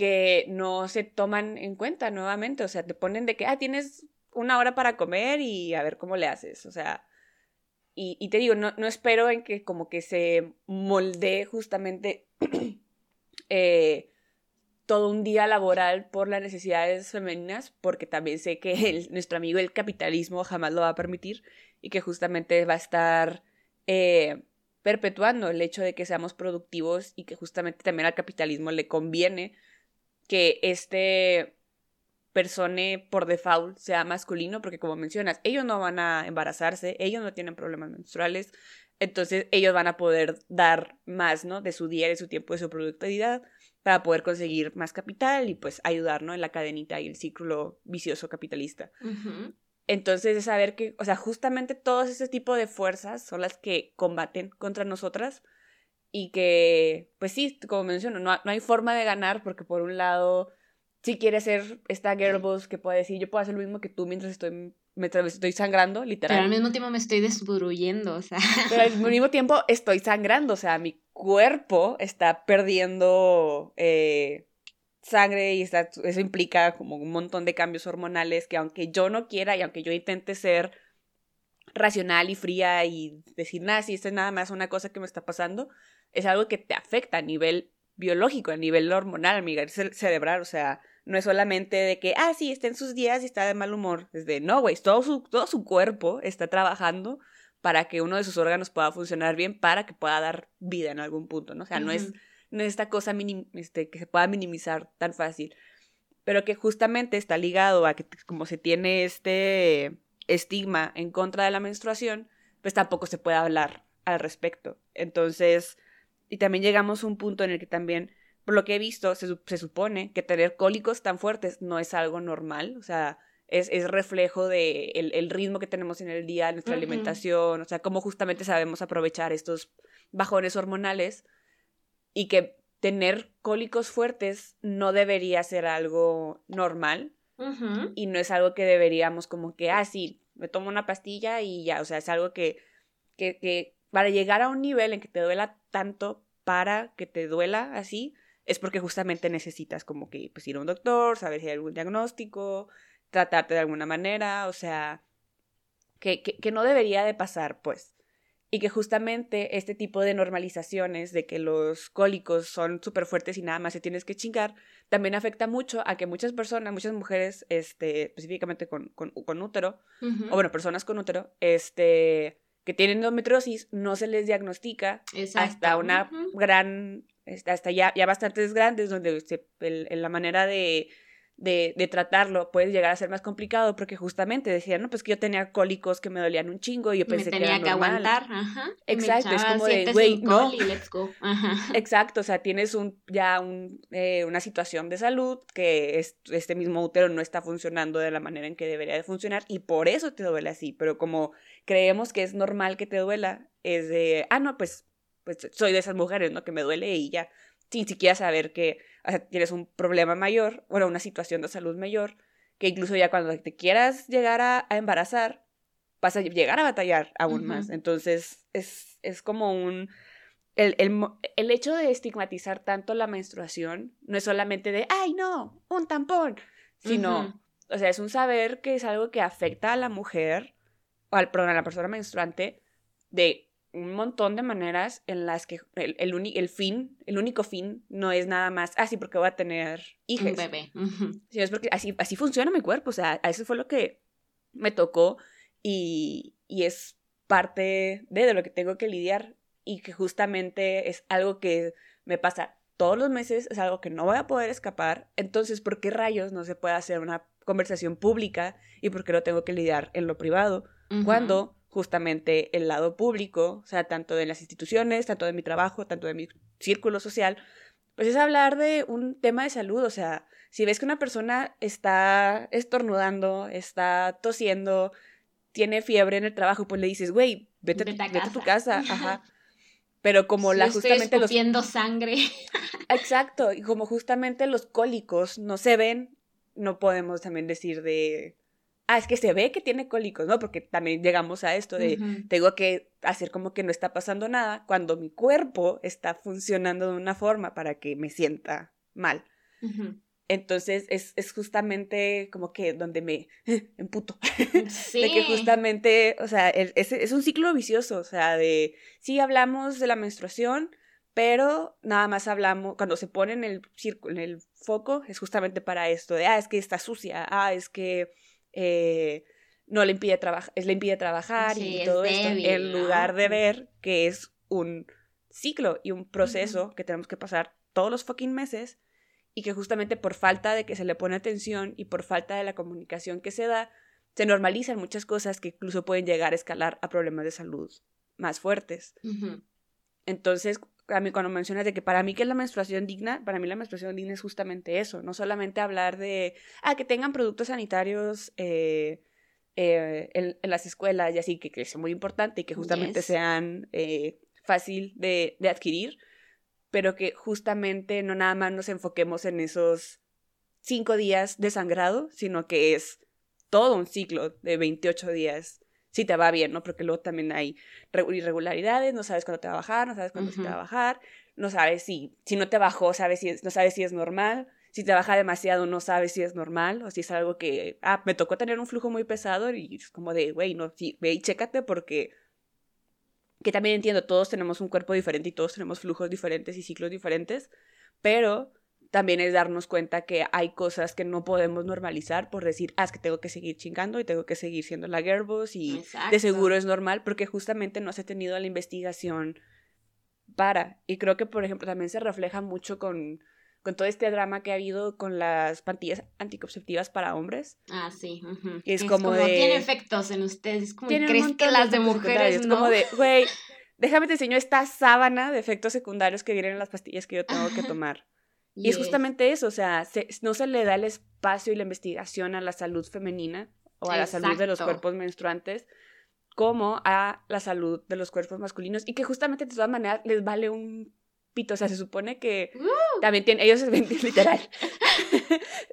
que no se toman en cuenta nuevamente, o sea, te ponen de que, ah, tienes una hora para comer y a ver cómo le haces, o sea, y, te digo, no, no, espero en que como que se moldee justamente eh, todo un día laboral por las necesidades femeninas, porque también sé que nuestro amigo el capitalismo jamás lo va a permitir y que justamente va a estar eh, perpetuando el hecho de que seamos productivos y que justamente también al capitalismo le conviene que este persone por default sea masculino, porque como mencionas, ellos no van a embarazarse, ellos no tienen problemas menstruales, entonces ellos van a poder dar más, ¿no? De su día, de su tiempo, de su productividad, para poder conseguir más capital y pues ayudar, En la cadenita y el ciclo vicioso capitalista. Entonces es saber que, o sea, justamente todos ese tipo de fuerzas son las que combaten contra nosotras y que, pues sí, como menciono, no, no hay forma de ganar porque por un lado si quiere ser esta girl boss que puede decir, yo puedo hacer lo mismo que tú mientras estoy, mientras estoy sangrando, literal. Pero al mismo tiempo me estoy desbruyendo, o sea. Pero al mismo tiempo estoy sangrando, o sea, mi cuerpo está perdiendo eh, sangre y está, eso implica como un montón de cambios hormonales que aunque yo no quiera y aunque yo intente ser racional y fría y decir, nada, si esto es nada más una cosa que me está pasando, es algo que te afecta a nivel biológico, a nivel hormonal, a nivel cerebral, o sea, no es solamente de que, ah, sí, está en sus días y está de mal humor. Es de, no, güey, todo su, todo su cuerpo está trabajando para que uno de sus órganos pueda funcionar bien, para que pueda dar vida en algún punto, ¿no? O sea, no, es, no es esta cosa este, que se pueda minimizar tan fácil, pero que justamente está ligado a que como se tiene este estigma en contra de la menstruación, pues tampoco se puede hablar al respecto. Entonces, y también llegamos a un punto en el que también por lo que he visto, se, supone que tener cólicos tan fuertes no es algo normal, o sea, es, es reflejo de el, ritmo que tenemos en el día, nuestra alimentación, o sea, cómo justamente sabemos aprovechar estos bajones hormonales y que tener cólicos fuertes no debería ser algo normal y no es algo que deberíamos como que, ah, sí, me tomo una pastilla y ya, o sea, es algo que, que, que para llegar a un nivel en que te duela tanto para que te duela así, es porque justamente necesitas como que pues, ir a un doctor, saber si hay algún diagnóstico, tratarte de alguna manera, o sea, que, que, no debería de pasar, pues. Y que justamente este tipo de normalizaciones de que los cólicos son súper fuertes y nada más se tienes que chingar, también afecta mucho a que muchas personas, muchas mujeres, este, específicamente con, con, con útero, o bueno, personas con útero, este, que tienen endometriosis, no se les diagnostica hasta una gran, este, hasta ya, ya bastantes grandes, donde se, la manera de de, tratarlo puede llegar a ser más complicado porque justamente decían, no, pues que yo tenía cólicos que me dolían un chingo y yo pensé que era normal. que aguantar, ajá. Exacto, es como de, güey, no. let's go. Exacto, o sea, tienes un, ya un, eh, una situación de salud que este mismo útero no está funcionando de la manera en que debería de funcionar y por eso te duele así, pero como creemos que es normal que te duela, es de, ah, no, pues, pues soy de esas mujeres, ¿no? Que me duele y ya, sin siquiera saber que tienes un problema mayor, bueno, una situación de salud mayor, que incluso ya cuando te quieras llegar a, embarazar, vas a llegar a batallar aún más. Entonces, es, es como un... El, el, el, hecho de estigmatizar tanto la menstruación no es solamente de, ay, no, un tampón, sino, o sea, es un saber que es algo que afecta a la mujer, o al, perdón, a la persona menstruante, de un montón de maneras en las que el, el, el, fin, el único fin no es nada más, ah, sí, porque voy a tener hijos. Un bebé. Sí, es porque así, así funciona mi cuerpo, o sea, a eso fue lo que me tocó y, y es parte de, de lo que tengo que lidiar y que justamente es algo que me pasa todos los meses, es algo que no voy a poder escapar, entonces, ¿por qué rayos no se puede hacer una conversación pública y por qué lo tengo que lidiar en lo privado? Cuando justamente el lado público, o sea, tanto de las instituciones, tanto de mi trabajo, tanto de mi círculo social, pues es hablar de un tema de salud, o sea, si ves que una persona está estornudando, está tosiendo, tiene fiebre en el trabajo, pues le dices, güey, vete, a, tu casa, ajá. Pero como la justamente estoy los sangre. Exacto, y como justamente los cólicos no se ven, no podemos también decir de ah, es que se ve que tiene cólicos, ¿no? Porque también llegamos a esto de, tengo que hacer como que no está pasando nada cuando mi cuerpo está funcionando de una forma para que me sienta mal. Entonces es, es, justamente como que donde me emputo. Sí. de que justamente, o sea, es, es, un ciclo vicioso, o sea, de, sí hablamos de la menstruación, pero nada más hablamos, cuando se pone en el círculo, en el foco, es justamente para esto, de, ah, es que está sucia, ah, es que eh, no le impide, trabajar le impide trabajar y todo esto, en lugar de ver que es un ciclo y un proceso que tenemos que pasar todos los fucking meses y que justamente por falta de que se le pone atención y por falta de la comunicación que se da, se normalizan muchas cosas que incluso pueden llegar a escalar a problemas de salud más fuertes. Entonces, a mí cuando mencionas de que para mí que es la menstruación digna, para mí la menstruación digna es justamente eso, no solamente hablar de, ah, que tengan productos sanitarios eh, eh, en, las escuelas y así, que, es muy importante y que justamente sean eh, fácil de, de adquirir, pero que justamente no nada más nos enfoquemos en esos cinco días de sangrado, sino que es todo un ciclo de 28 días si te va bien, ¿no? Porque luego también hay irregularidades, no sabes cuándo te va a bajar, no sabes cuándo te va a bajar, no sabes si, si no te bajó, sabes si no sabes si es normal, si te baja demasiado, no sabes si es normal, o si es algo que, ah, me tocó tener un flujo muy pesado y es como de, güey, no, sí, ve y chécate porque, que también entiendo, todos tenemos un cuerpo diferente y todos tenemos flujos diferentes y ciclos diferentes, pero también es darnos cuenta que hay cosas que no podemos normalizar por decir, ah, es que tengo que seguir chingando y tengo que seguir siendo la Gerbos y de seguro es normal porque justamente no se ha tenido la investigación para. Y creo que, por ejemplo, también se refleja mucho con, con todo este drama que ha habido con las pantillas anticonceptivas para hombres. Ah, sí. es, como, de... Tiene efectos en ustedes. Como crees que las de mujeres Es como de, güey, déjame te enseño esta sábana de efectos secundarios que vienen en las pastillas que yo tengo que tomar. Y es justamente eso, o sea, no se le da el espacio y la investigación a la salud femenina o a la salud de los cuerpos menstruantes como a la salud de los cuerpos masculinos y que justamente de todas maneras les vale un pito, o sea, se supone que ¡Uh! también tienen, ellos se ven literal,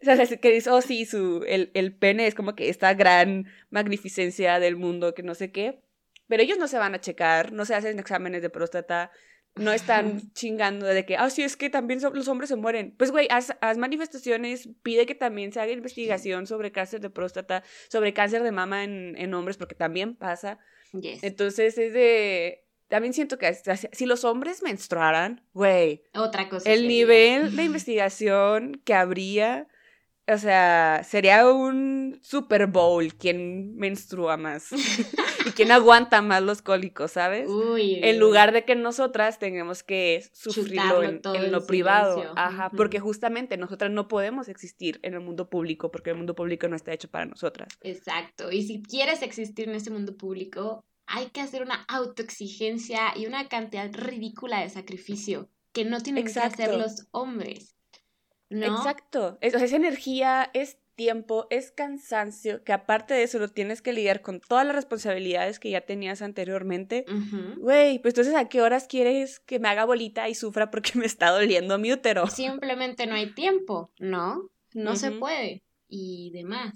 o sea, que dice, oh sí, su, el, el pene es como que esta gran magnificencia del mundo, que no sé qué, pero ellos no se van a checar, no se hacen exámenes de próstata, no están chingando de que, ah, sí, es que también los hombres se mueren. Pues, güey, haz, manifestaciones, pide que también se haga investigación sobre cáncer de próstata, sobre cáncer de mama en, en hombres, porque también pasa. Entonces es de... También siento que si los hombres menstruaran, güey. Otra cosa. El nivel de investigación que habría o sea, sería un Super Bowl quien menstrua más y quien aguanta más los cólicos, ¿sabes? Uy, en lugar de que nosotras tengamos que sufrirlo en, lo privado. Ajá, porque justamente nosotras no podemos existir en el mundo público porque el mundo público no está hecho para nosotras. Exacto. Y si quieres existir en ese mundo público, hay que hacer una autoexigencia y una cantidad ridícula de sacrificio que no tienen que hacer los hombres. Exacto. Es, esa energía es tiempo, es cansancio, que aparte de eso lo tienes que lidiar con todas las responsabilidades que ya tenías anteriormente. Güey, pues entonces ¿a qué horas quieres que me haga bolita y sufra porque me está doliendo mi útero? Simplemente no hay tiempo, ¿no? No se puede y demás.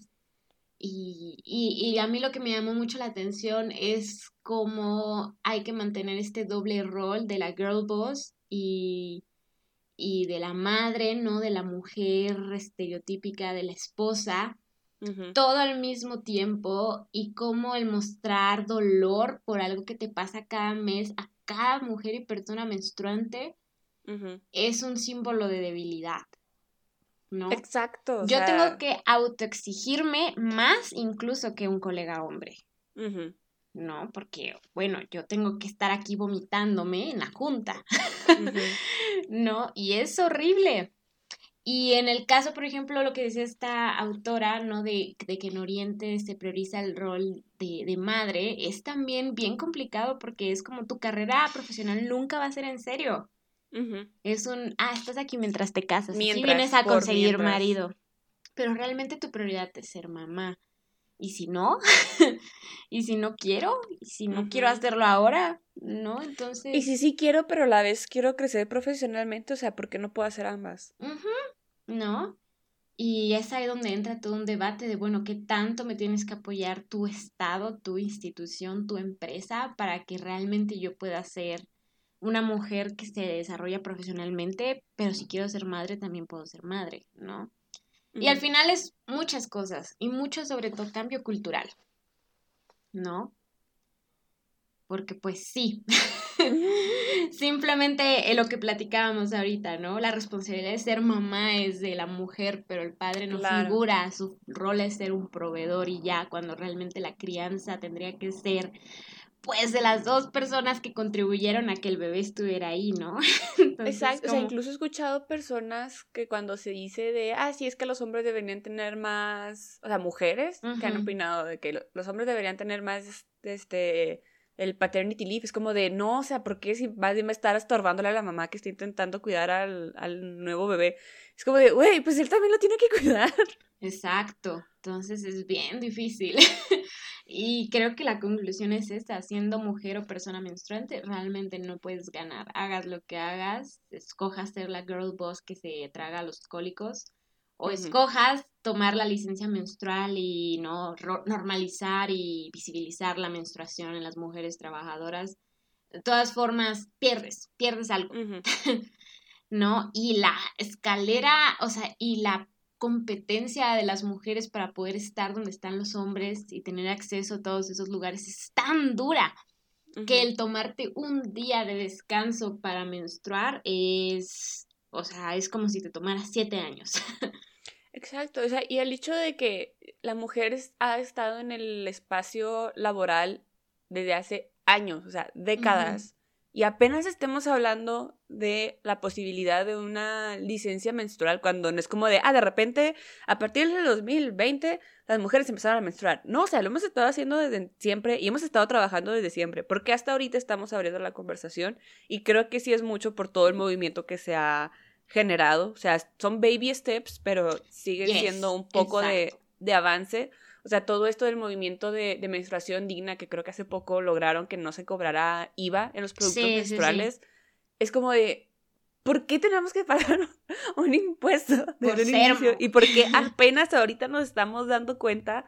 Y, y, y, a mí lo que me llamó mucho la atención es cómo hay que mantener este doble rol de la girl boss y y de la madre, ¿no? De la mujer estereotípica, de la esposa, todo al mismo tiempo y cómo el mostrar dolor por algo que te pasa cada mes a cada mujer y persona menstruante es un símbolo de debilidad. ¿no? Exacto. Yo tengo que autoexigirme más incluso que un colega hombre. ¿No? Porque, bueno, yo tengo que estar aquí vomitándome en la junta, ¿no? Y es horrible. Y en el caso, por ejemplo, lo que dice esta autora, ¿no? De, de que en Oriente se prioriza el rol de, de, madre, es también bien complicado porque es como tu carrera profesional nunca va a ser en serio. Es un, ah, estás aquí mientras te casas, y vienes a conseguir marido. Pero realmente tu prioridad es ser mamá. ¿Y si no? ¿Y si no quiero? ¿Y si no quiero hacerlo ahora? ¿No? Entonces... Y si sí quiero, pero a la vez quiero crecer profesionalmente, o sea, ¿por qué no puedo hacer ambas? ¿No? Y es ahí donde entra todo un debate de, bueno, ¿qué tanto me tienes que apoyar tu estado, tu institución, tu empresa para que realmente yo pueda ser una mujer que se desarrolla profesionalmente, pero si quiero ser madre, también puedo ser madre, ¿no? Y al final es muchas cosas y mucho sobre todo cambio cultural, ¿no? Porque pues sí, simplemente lo que platicábamos ahorita, ¿no? La responsabilidad de ser mamá es de la mujer, pero el padre no figura, su rol es ser un proveedor y ya, cuando realmente la crianza tendría que ser pues de las dos personas que contribuyeron a que el bebé estuviera ahí, ¿no? Exacto, o sea, incluso he escuchado personas que cuando se dice de, ah, sí, es que los hombres deberían tener más, o sea, mujeres que han opinado de que los hombres deberían tener más, este, el paternity leave, es como de, no, o sea, ¿por qué si más bien me estar estorbándole a la mamá que está intentando cuidar al, al nuevo bebé? Es como de, güey, pues él también lo tiene que cuidar. Exacto, entonces es bien difícil. Y creo que la conclusión es esta, siendo mujer o persona menstruante, realmente no puedes ganar. Hagas lo que hagas, escojas ser la girl boss que se traga los cólicos, o escojas tomar la licencia menstrual y no normalizar y visibilizar la menstruación en las mujeres trabajadoras. De todas formas, pierdes, pierdes algo. ¿No? Y la escalera, o sea, y la competencia de las mujeres para poder estar donde están los hombres y tener acceso a todos esos lugares es tan dura que el tomarte un día de descanso para menstruar es, o sea, es como si te tomaras siete años. Exacto, o sea, y el hecho de que la mujer ha estado en el espacio laboral desde hace años, o sea, décadas, y apenas estemos hablando de la posibilidad de una licencia menstrual cuando no es como de, ah, de repente, a partir del 2020, las mujeres empezaron a menstruar. No, o sea, lo hemos estado haciendo desde siempre y hemos estado trabajando desde siempre, porque hasta ahorita estamos abriendo la conversación y creo que sí es mucho por todo el movimiento que se ha generado. O sea, son baby steps, pero siguen siendo un poco de, de avance o sea, todo esto del movimiento de, menstruación digna, que creo que hace poco lograron que no se cobrara IVA en los productos menstruales, es como de, ¿por qué tenemos que pagar un impuesto desde el inicio? Y por qué apenas ahorita nos estamos dando cuenta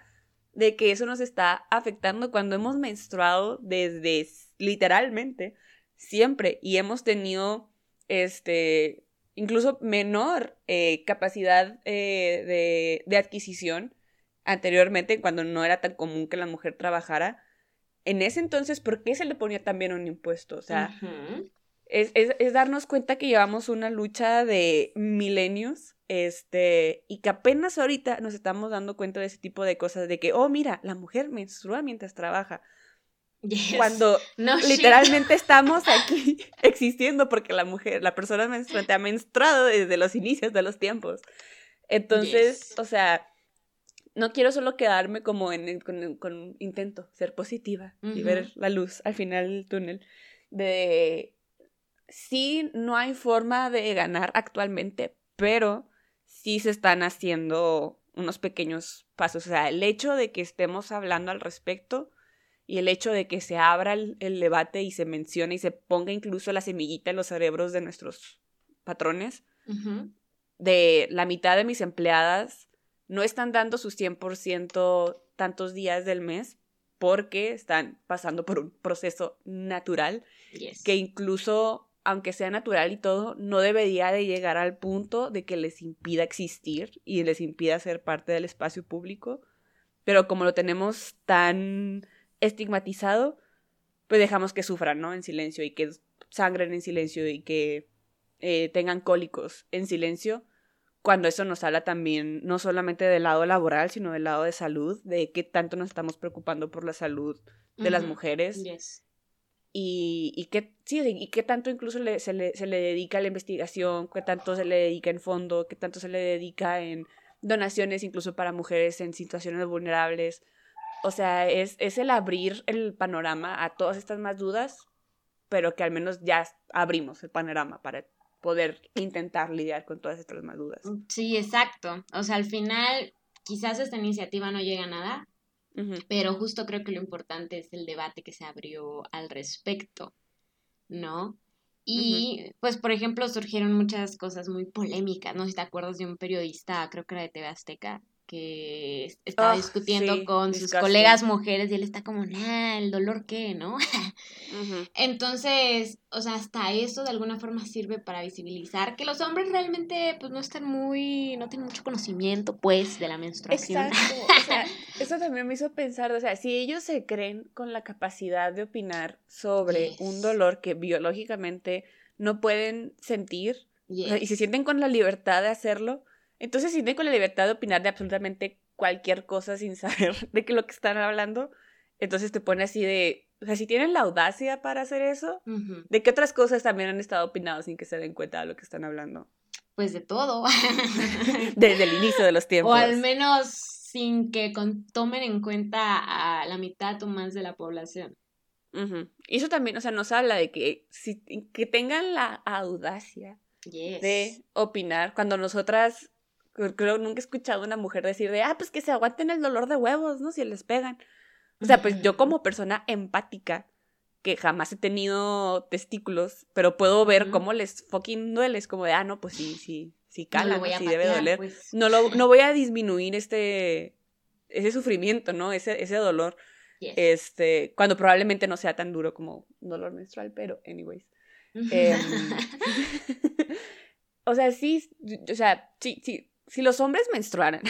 de que eso nos está afectando cuando hemos menstruado desde literalmente siempre y hemos tenido, este, incluso menor eh, capacidad eh, de, de, adquisición anteriormente, cuando no era tan común que la mujer trabajara. En ese entonces, ¿por qué se le ponía también un impuesto? O sea, es, es, es, darnos cuenta que llevamos una lucha de milenios, este, y que apenas ahorita nos estamos dando cuenta de ese tipo de cosas, de que, oh, mira, la mujer menstrua mientras trabaja. Cuando literalmente estamos aquí existiendo porque la mujer, la persona menstruante ha menstruado desde los inicios de los tiempos. Entonces, o sea, no quiero solo quedarme como en, con, con intento ser positiva y ver la luz al final del túnel. De sí, no hay forma de ganar actualmente, pero sí se están haciendo unos pequeños pasos. O sea, el hecho de que estemos hablando al respecto y el hecho de que se abra el, debate y se mencione y se ponga incluso la semillita en los cerebros de nuestros patrones, de la mitad de mis empleadas no están dando sus 100% tantos días del mes porque están pasando por un proceso natural que incluso aunque sea natural y todo, no debería de llegar al punto de que les impida existir y les impida ser parte del espacio público. Pero como lo tenemos tan estigmatizado, pues dejamos que sufran, ¿no? En silencio y que sangren en silencio y que eh, tengan cólicos en silencio, cuando eso nos habla también no solamente del lado laboral, sino del lado de salud, de qué tanto nos estamos preocupando por la salud de las mujeres. Y, y, qué, sí, y qué tanto incluso se, le, se le dedica a la investigación, qué tanto se le dedica en fondo, qué tanto se le dedica en donaciones incluso para mujeres en situaciones vulnerables. O sea, es, es el abrir el panorama a todas estas más dudas, pero que al menos ya abrimos el panorama para poder intentar lidiar con todas estas más dudas. Mm, sí, exacto. O sea, al final quizás esta iniciativa no llega a nada, pero justo creo que lo importante es el debate que se abrió al respecto, ¿no? Y pues, por ejemplo, surgieron muchas cosas muy polémicas, ¿no? Si te acuerdas de un periodista, creo que era de TV Azteca, que estaba ah, discutiendo con sus colegas mujeres y él está como, nah, el dolor qué, ¿no? Entonces, o sea, hasta eso de alguna forma sirve para visibilizar que los hombres realmente pues no están muy, no tienen mucho conocimiento pues de la menstruación. Exacto, o sea, eso también me hizo pensar, o sea, si ellos se creen con la capacidad de opinar sobre un dolor que biológicamente no pueden sentir y se sienten con la libertad de hacerlo, entonces si sienten con la libertad de opinar de absolutamente cualquier cosa sin saber de qué lo que están hablando. Entonces te pone así de, o sea, si tienen la audacia para hacer eso, ¿de qué otras cosas también han estado opinando sin que se den cuenta de lo que están hablando? Pues de todo. Desde el inicio de los tiempos. O al menos sin que tomen en cuenta a la mitad o más de la población. Y eso también, o sea, nos habla de que, si, que tengan la audacia de opinar cuando nosotras Creo nunca he escuchado a una mujer decir de, ah, pues que se aguanten el dolor de huevos, ¿no? Si les pegan. O sea, pues yo como persona empática, que jamás he tenido testículos, pero puedo ver cómo les fucking duele, es como de, ah, no, pues sí, sí, sí cala, no sí debe doler. Pues. No, lo, no voy a disminuir este, ese sufrimiento, ¿no? Ese, ese dolor. Este, cuando probablemente no sea tan duro como dolor menstrual, pero anyways. Em, o sea, sí, o sea, sí, sí, si los hombres menstruaran.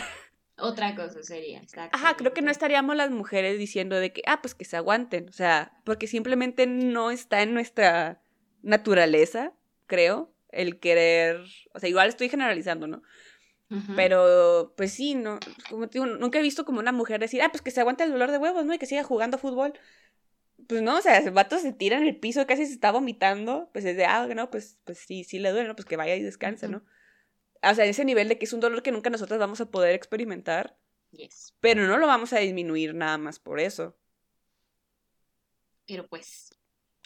Otra cosa sería, exacto. Ajá, creo que no estaríamos las mujeres diciendo de que, ah, pues que se aguanten, o sea, porque simplemente no está en nuestra naturaleza, creo, el querer, o sea, igual estoy generalizando, ¿no? Pero, pues sí, no, como digo, nunca he visto como una mujer decir, ah, pues que se aguante el dolor de huevos, ¿no? Y que siga jugando fútbol. Pues no, o sea, el vato se tira en el piso, casi se está vomitando, pues es de, ah, no, pues, pues sí, sí le duele, ¿no? Pues que vaya y descanse, ¿no? O sea, ese nivel de que es un dolor que nunca nosotros vamos a poder experimentar. Yes. Pero no lo vamos a disminuir nada más por eso. Pero pues,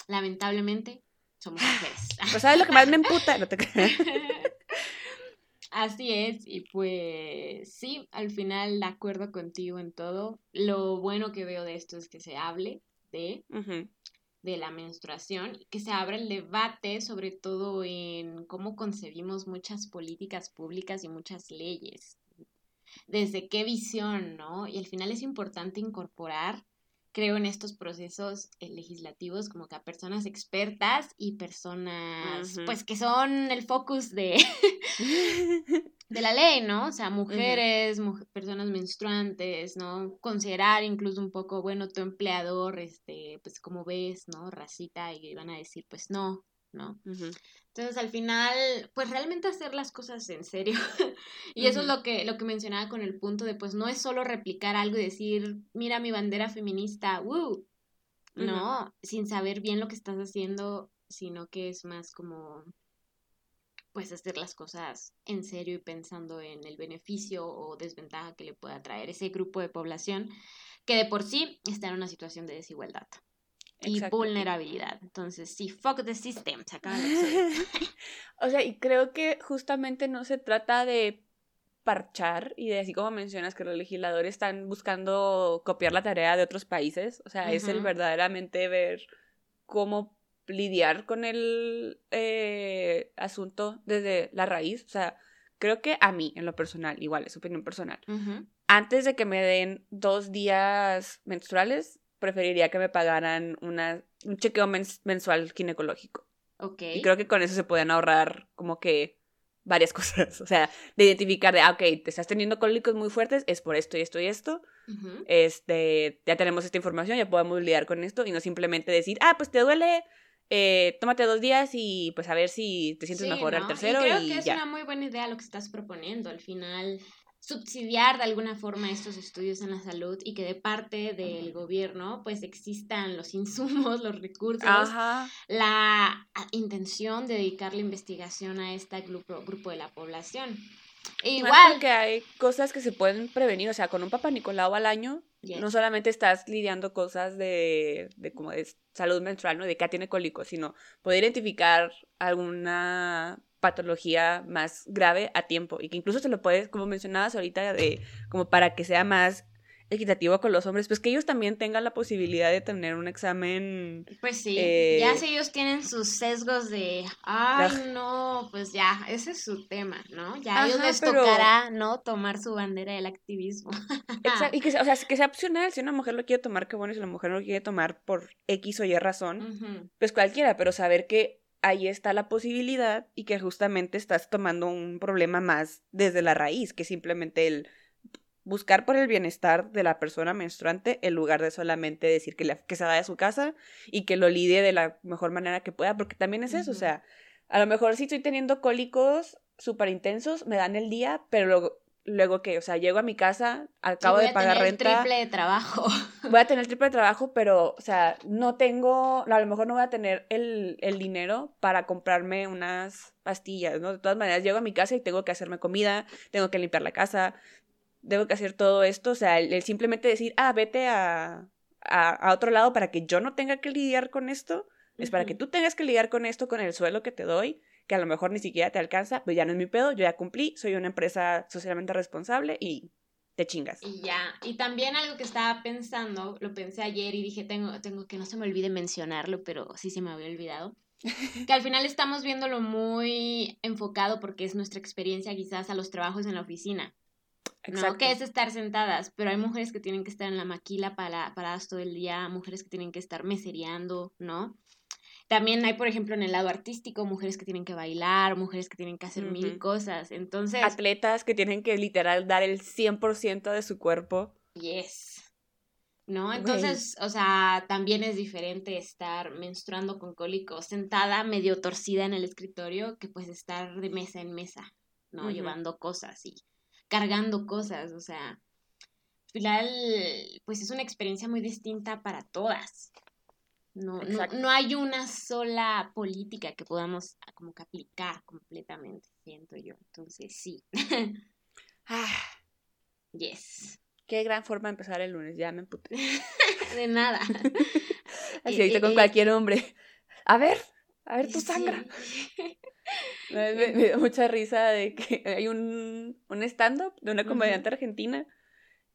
lamentablemente, somos mujeres. Pues sabes lo que más me emputa, no te Así es, y pues sí, al final de acuerdo contigo en todo. Lo bueno que veo de esto es que se hable de, de la menstruación, que se abra el debate sobre todo en cómo concebimos muchas políticas públicas y muchas leyes, desde qué visión, ¿no? Y al final es importante incorporar creo en estos procesos eh, legislativos como que a personas expertas y personas pues que son el focus de, de la ley, ¿no? O sea, mujeres, personas menstruantes, ¿no? Considerar incluso un poco, bueno, tu empleador, este, pues como ves, ¿no? Racita y van a decir, pues no, ¿no? Entonces al final, pues realmente hacer las cosas en serio. y eso es lo que, lo que mencionaba con el punto de, pues no es solo replicar algo y decir, mira mi bandera feminista, ¡woo! No, sin saber bien lo que estás haciendo, sino que es más como, pues hacer las cosas en serio y pensando en el beneficio o desventaja que le pueda traer ese grupo de población que de por sí está en una situación de desigualdad y vulnerabilidad. Entonces, sí, fuck the system, se acaba O sea, y creo que justamente no se trata de parchar y de así como mencionas que los legisladores están buscando copiar la tarea de otros países, o sea, es el verdaderamente ver cómo lidiar con el eh, asunto desde la raíz, o sea, creo que a mí, en lo personal, igual es opinión personal, antes de que me den dos días menstruales, preferiría que me pagaran una, un chequeo mensual ginecológico. Ok. Y creo que con eso se pueden ahorrar como que varias cosas. O sea, de identificar de, ah, ok, te estás teniendo cólicos muy fuertes, es por esto y esto y esto. Este, ya tenemos esta información, ya podemos lidiar con esto y no simplemente decir, ah, pues te duele, eh, tómate dos días y pues a ver si te sientes mejor al tercero. Y creo que es una muy buena idea lo que estás proponiendo. Al final, subsidiar de alguna forma estos estudios en la salud y que de parte del gobierno pues existan los insumos, los recursos, la intención de dedicar la investigación a este grupo, grupo de la población. igual que hay cosas que se pueden prevenir, o sea, con un papá Nicolau al año, no solamente estás lidiando cosas de, de como de salud menstrual, ¿no? De que tiene cólicos, sino poder identificar alguna patología más grave a tiempo y que incluso se lo puedes, como mencionabas ahorita, de como para que sea más equitativo con los hombres, pues que ellos también tengan la posibilidad de tener un examen. Pues sí, eh, ya si ellos tienen sus sesgos de, ay, no, pues ya, ese es su tema, ¿no? Ya a ellos les tocará, ¿no? Tomar su bandera del activismo. Exacto, y que, o sea, que sea opcional, si una mujer lo quiere tomar, qué bueno, si la mujer no lo quiere tomar por X o Y razón, pues cualquiera, pero saber que ahí está la posibilidad y que justamente estás tomando un problema más desde la raíz, que simplemente el buscar por el bienestar de la persona menstruante en lugar de solamente decir que, que se vaya a su casa y que lo lidie de la mejor manera que pueda, porque también es eso, o sea, a lo mejor si estoy teniendo cólicos súper intensos, me dan el día, pero luego que, o sea, llego a mi casa, acabo de pagar renta. Voy a tener triple de trabajo. Voy a tener triple de trabajo, pero, o sea, no tengo, a lo mejor no voy a tener el, dinero para comprarme unas pastillas, ¿no? De todas maneras, llego a mi casa y tengo que hacerme comida, tengo que limpiar la casa, tengo que hacer todo esto, o sea, el, simplemente decir, ah, vete a, a, otro lado para que yo no tenga que lidiar con esto, es para que tú tengas que lidiar con esto, con el suelo que te doy, que a lo mejor ni siquiera te alcanza, pues ya no es mi pedo, yo ya cumplí, soy una empresa socialmente responsable y te chingas. Y ya, y también algo que estaba pensando, lo pensé ayer y dije, tengo, tengo que no se me olvide mencionarlo, pero sí se me había olvidado, que al final estamos viéndolo muy enfocado porque es nuestra experiencia quizás a los trabajos en la oficina. ¿no? Que es estar sentadas, pero hay mujeres que tienen que estar en la maquila para, paradas todo el día, mujeres que tienen que estar mesereando, ¿no? También hay, por ejemplo, en el lado artístico, mujeres que tienen que bailar, mujeres que tienen que hacer mil cosas. Entonces. Atletas que tienen que literal dar el 100% de su cuerpo. Yes. ¿No? Entonces, o sea, también es diferente estar menstruando con cólicos sentada, medio torcida en el escritorio, que pues estar de mesa en mesa, ¿no? Llevando cosas y cargando cosas, o sea, al final, pues es una experiencia muy distinta para todas. No, no, hay una sola política que podamos ah, como que aplicar completamente, siento yo. Entonces, sí. ah, yes. Qué gran forma de empezar el lunes, ya me emputé. de nada. Así ahorita con cualquier hombre. A ver, a ver tu sangre. Me, me, dio mucha risa de que hay un, un stand-up de una comediante argentina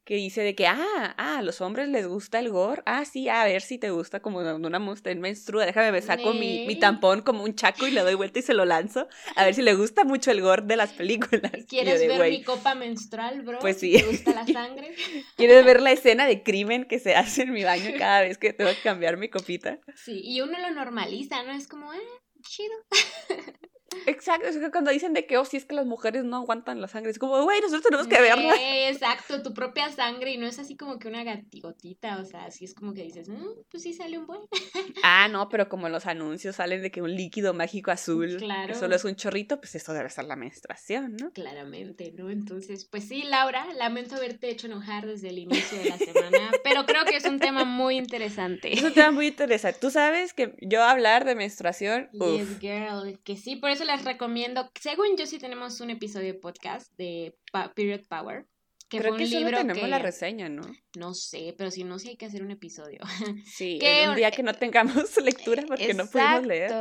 que dice de que, ah, ah, a los hombres les gusta el gore. Ah, sí, a ver si te gusta como una mujer menstrua. Déjame, me saco mi, mi, tampón como un chaco y le doy vuelta y se lo lanzo. A ver si le gusta mucho el gore de las películas. ¿Quieres ver mi copa menstrual, bro? Pues sí. ¿Te gusta la sangre? ¿Quieres ver la escena de crimen que se hace en mi baño cada vez que tengo que cambiar mi copita? Sí, y uno lo normaliza, ¿no? Es como, eh, chido. Exacto, es que cuando dicen de que, oh, si es que las mujeres no aguantan la sangre, es como, güey, nosotros tenemos que verla. Exacto, tu propia sangre y no es así como que una gatigotita, o sea, así es como que dices, mm, pues sí sale un buen. ah, no, pero como los anuncios salen de que un líquido mágico azul, claro. que solo es un chorrito, pues esto debe ser la menstruación, ¿no? Claramente, ¿no? Entonces, pues sí, Laura, lamento haberte hecho enojar desde el inicio de la semana, pero creo que es un tema muy interesante. Es un tema muy interesante. Tú sabes que yo hablar de menstruación. Yes, girl, que sí, por eso les recomiendo, según yo sí tenemos un episodio de podcast de Period Power. Que Creo que solo tenemos la reseña, ¿no? No sé, pero si no, sí hay que hacer un episodio. Sí, que, un día que no tengamos lectura porque no pudimos leer.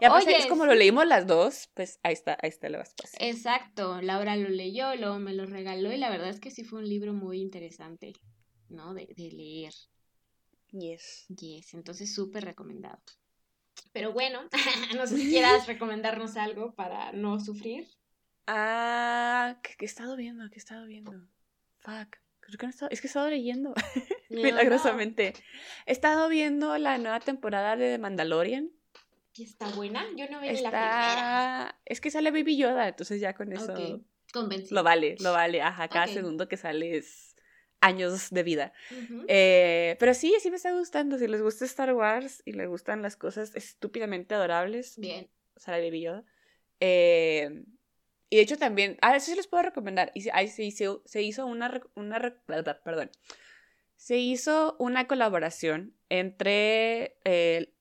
Y Oye, es como lo leímos las dos, pues ahí está, ahí está el espacio. Exacto, Laura lo leyó, luego me lo regaló y la verdad es que sí fue un libro muy interesante, ¿no? De, de leer. Yes. Yes, entonces súper recomendado. Pero bueno, no sé si quieras recomendarnos algo para no sufrir. Ah, ¿qué, he estado viendo? ¿Qué he estado viendo? Fuck. Creo que no he estado... Es que he estado leyendo. Milagrosamente. He estado viendo la nueva temporada de The Mandalorian. ¿Y está buena? Yo no vi la primera. Es que sale Baby Yoda, entonces ya con eso. Okay. Lo vale, lo vale. Ajá, cada segundo que sale es años de vida. Eh, pero sí, sí me está gustando. Si les gusta Star Wars y les gustan las cosas estúpidamente adorables. Bien. Sara Baby Yoda. Eh, y de hecho también, a ver si les puedo recomendar. Y se, se, hizo, se hizo una, una, perdón, se hizo una colaboración entre eh,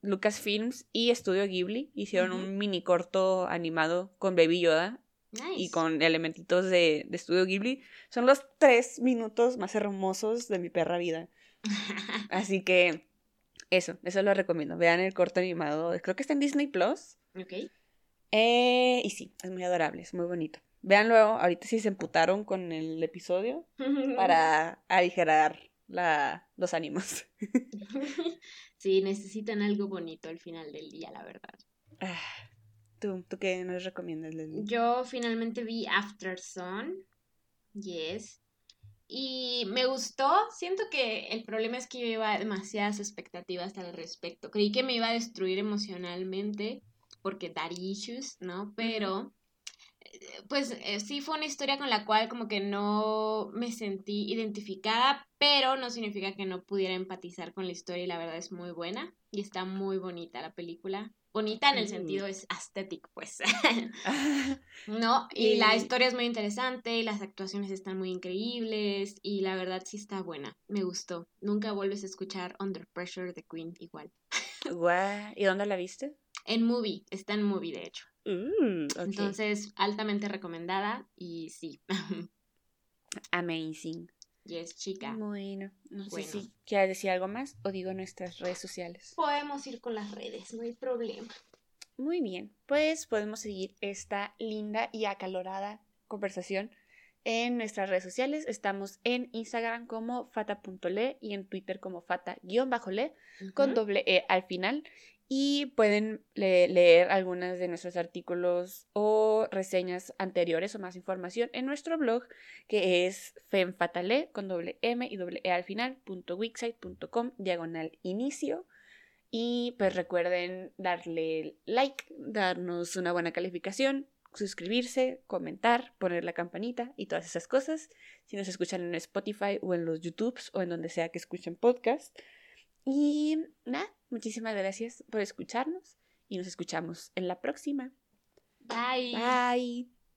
Lucasfilms y Studio Ghibli. Hicieron un mini corto animado con Baby Yoda y con elementitos de, de Estudio Ghibli. Son los tres minutos más hermosos de mi perra vida. Así que eso, eso lo recomiendo. Vean el corto animado, creo que está en Disney Plus. Ok. Eh, y sí, es muy adorable, es muy bonito. Vean luego, ahorita sí se emputaron con el episodio para aligerar la, los ánimos. sí, necesitan algo bonito al final del día, la verdad. ¿Tú, ¿Tú qué nos recomiendas, Leslie? Yo finalmente vi After Sun. Yes. Y me gustó. Siento que el problema es que yo iba demasiadas expectativas al respecto. Creí que me iba a destruir emocionalmente porque dar issues, ¿no? Pero pues eh, sí fue una historia con la cual como que no me sentí identificada, pero no significa que no pudiera empatizar con la historia y la verdad es muy buena y está muy bonita la película. Bonita en el sentido es estético, pues. ¿No? Y, la historia es muy interesante, y las actuaciones están muy increíbles y la verdad sí está buena. Me gustó. Nunca vuelves a escuchar Under Pressure de Queen igual. ¿Y dónde la viste? En Movie, está en Movie de hecho. Mm, Entonces, altamente recomendada y sí. Amazing. Yes, chica. Bueno, no sé si quieres decir algo más o digo nuestras redes sociales. Podemos ir con las redes, no hay problema. Muy bien, pues podemos seguir esta linda y acalorada conversación en nuestras redes sociales. Estamos en Instagram como fata.le y en Twitter como fata-le con doble E al final y pueden leer algunas de nuestros artículos o reseñas anteriores o más información en nuestro blog que es femfatale con doble m y doble e al final punto diagonal inicio y pues recuerden darle like, darnos una buena calificación, suscribirse, comentar, poner la campanita y todas esas cosas. Si nos escuchan en Spotify o en los YouTubes o en donde sea que escuchen podcast. Y nada, muchísimas gracias por escucharnos y nos escuchamos en la próxima. Bye. Bye.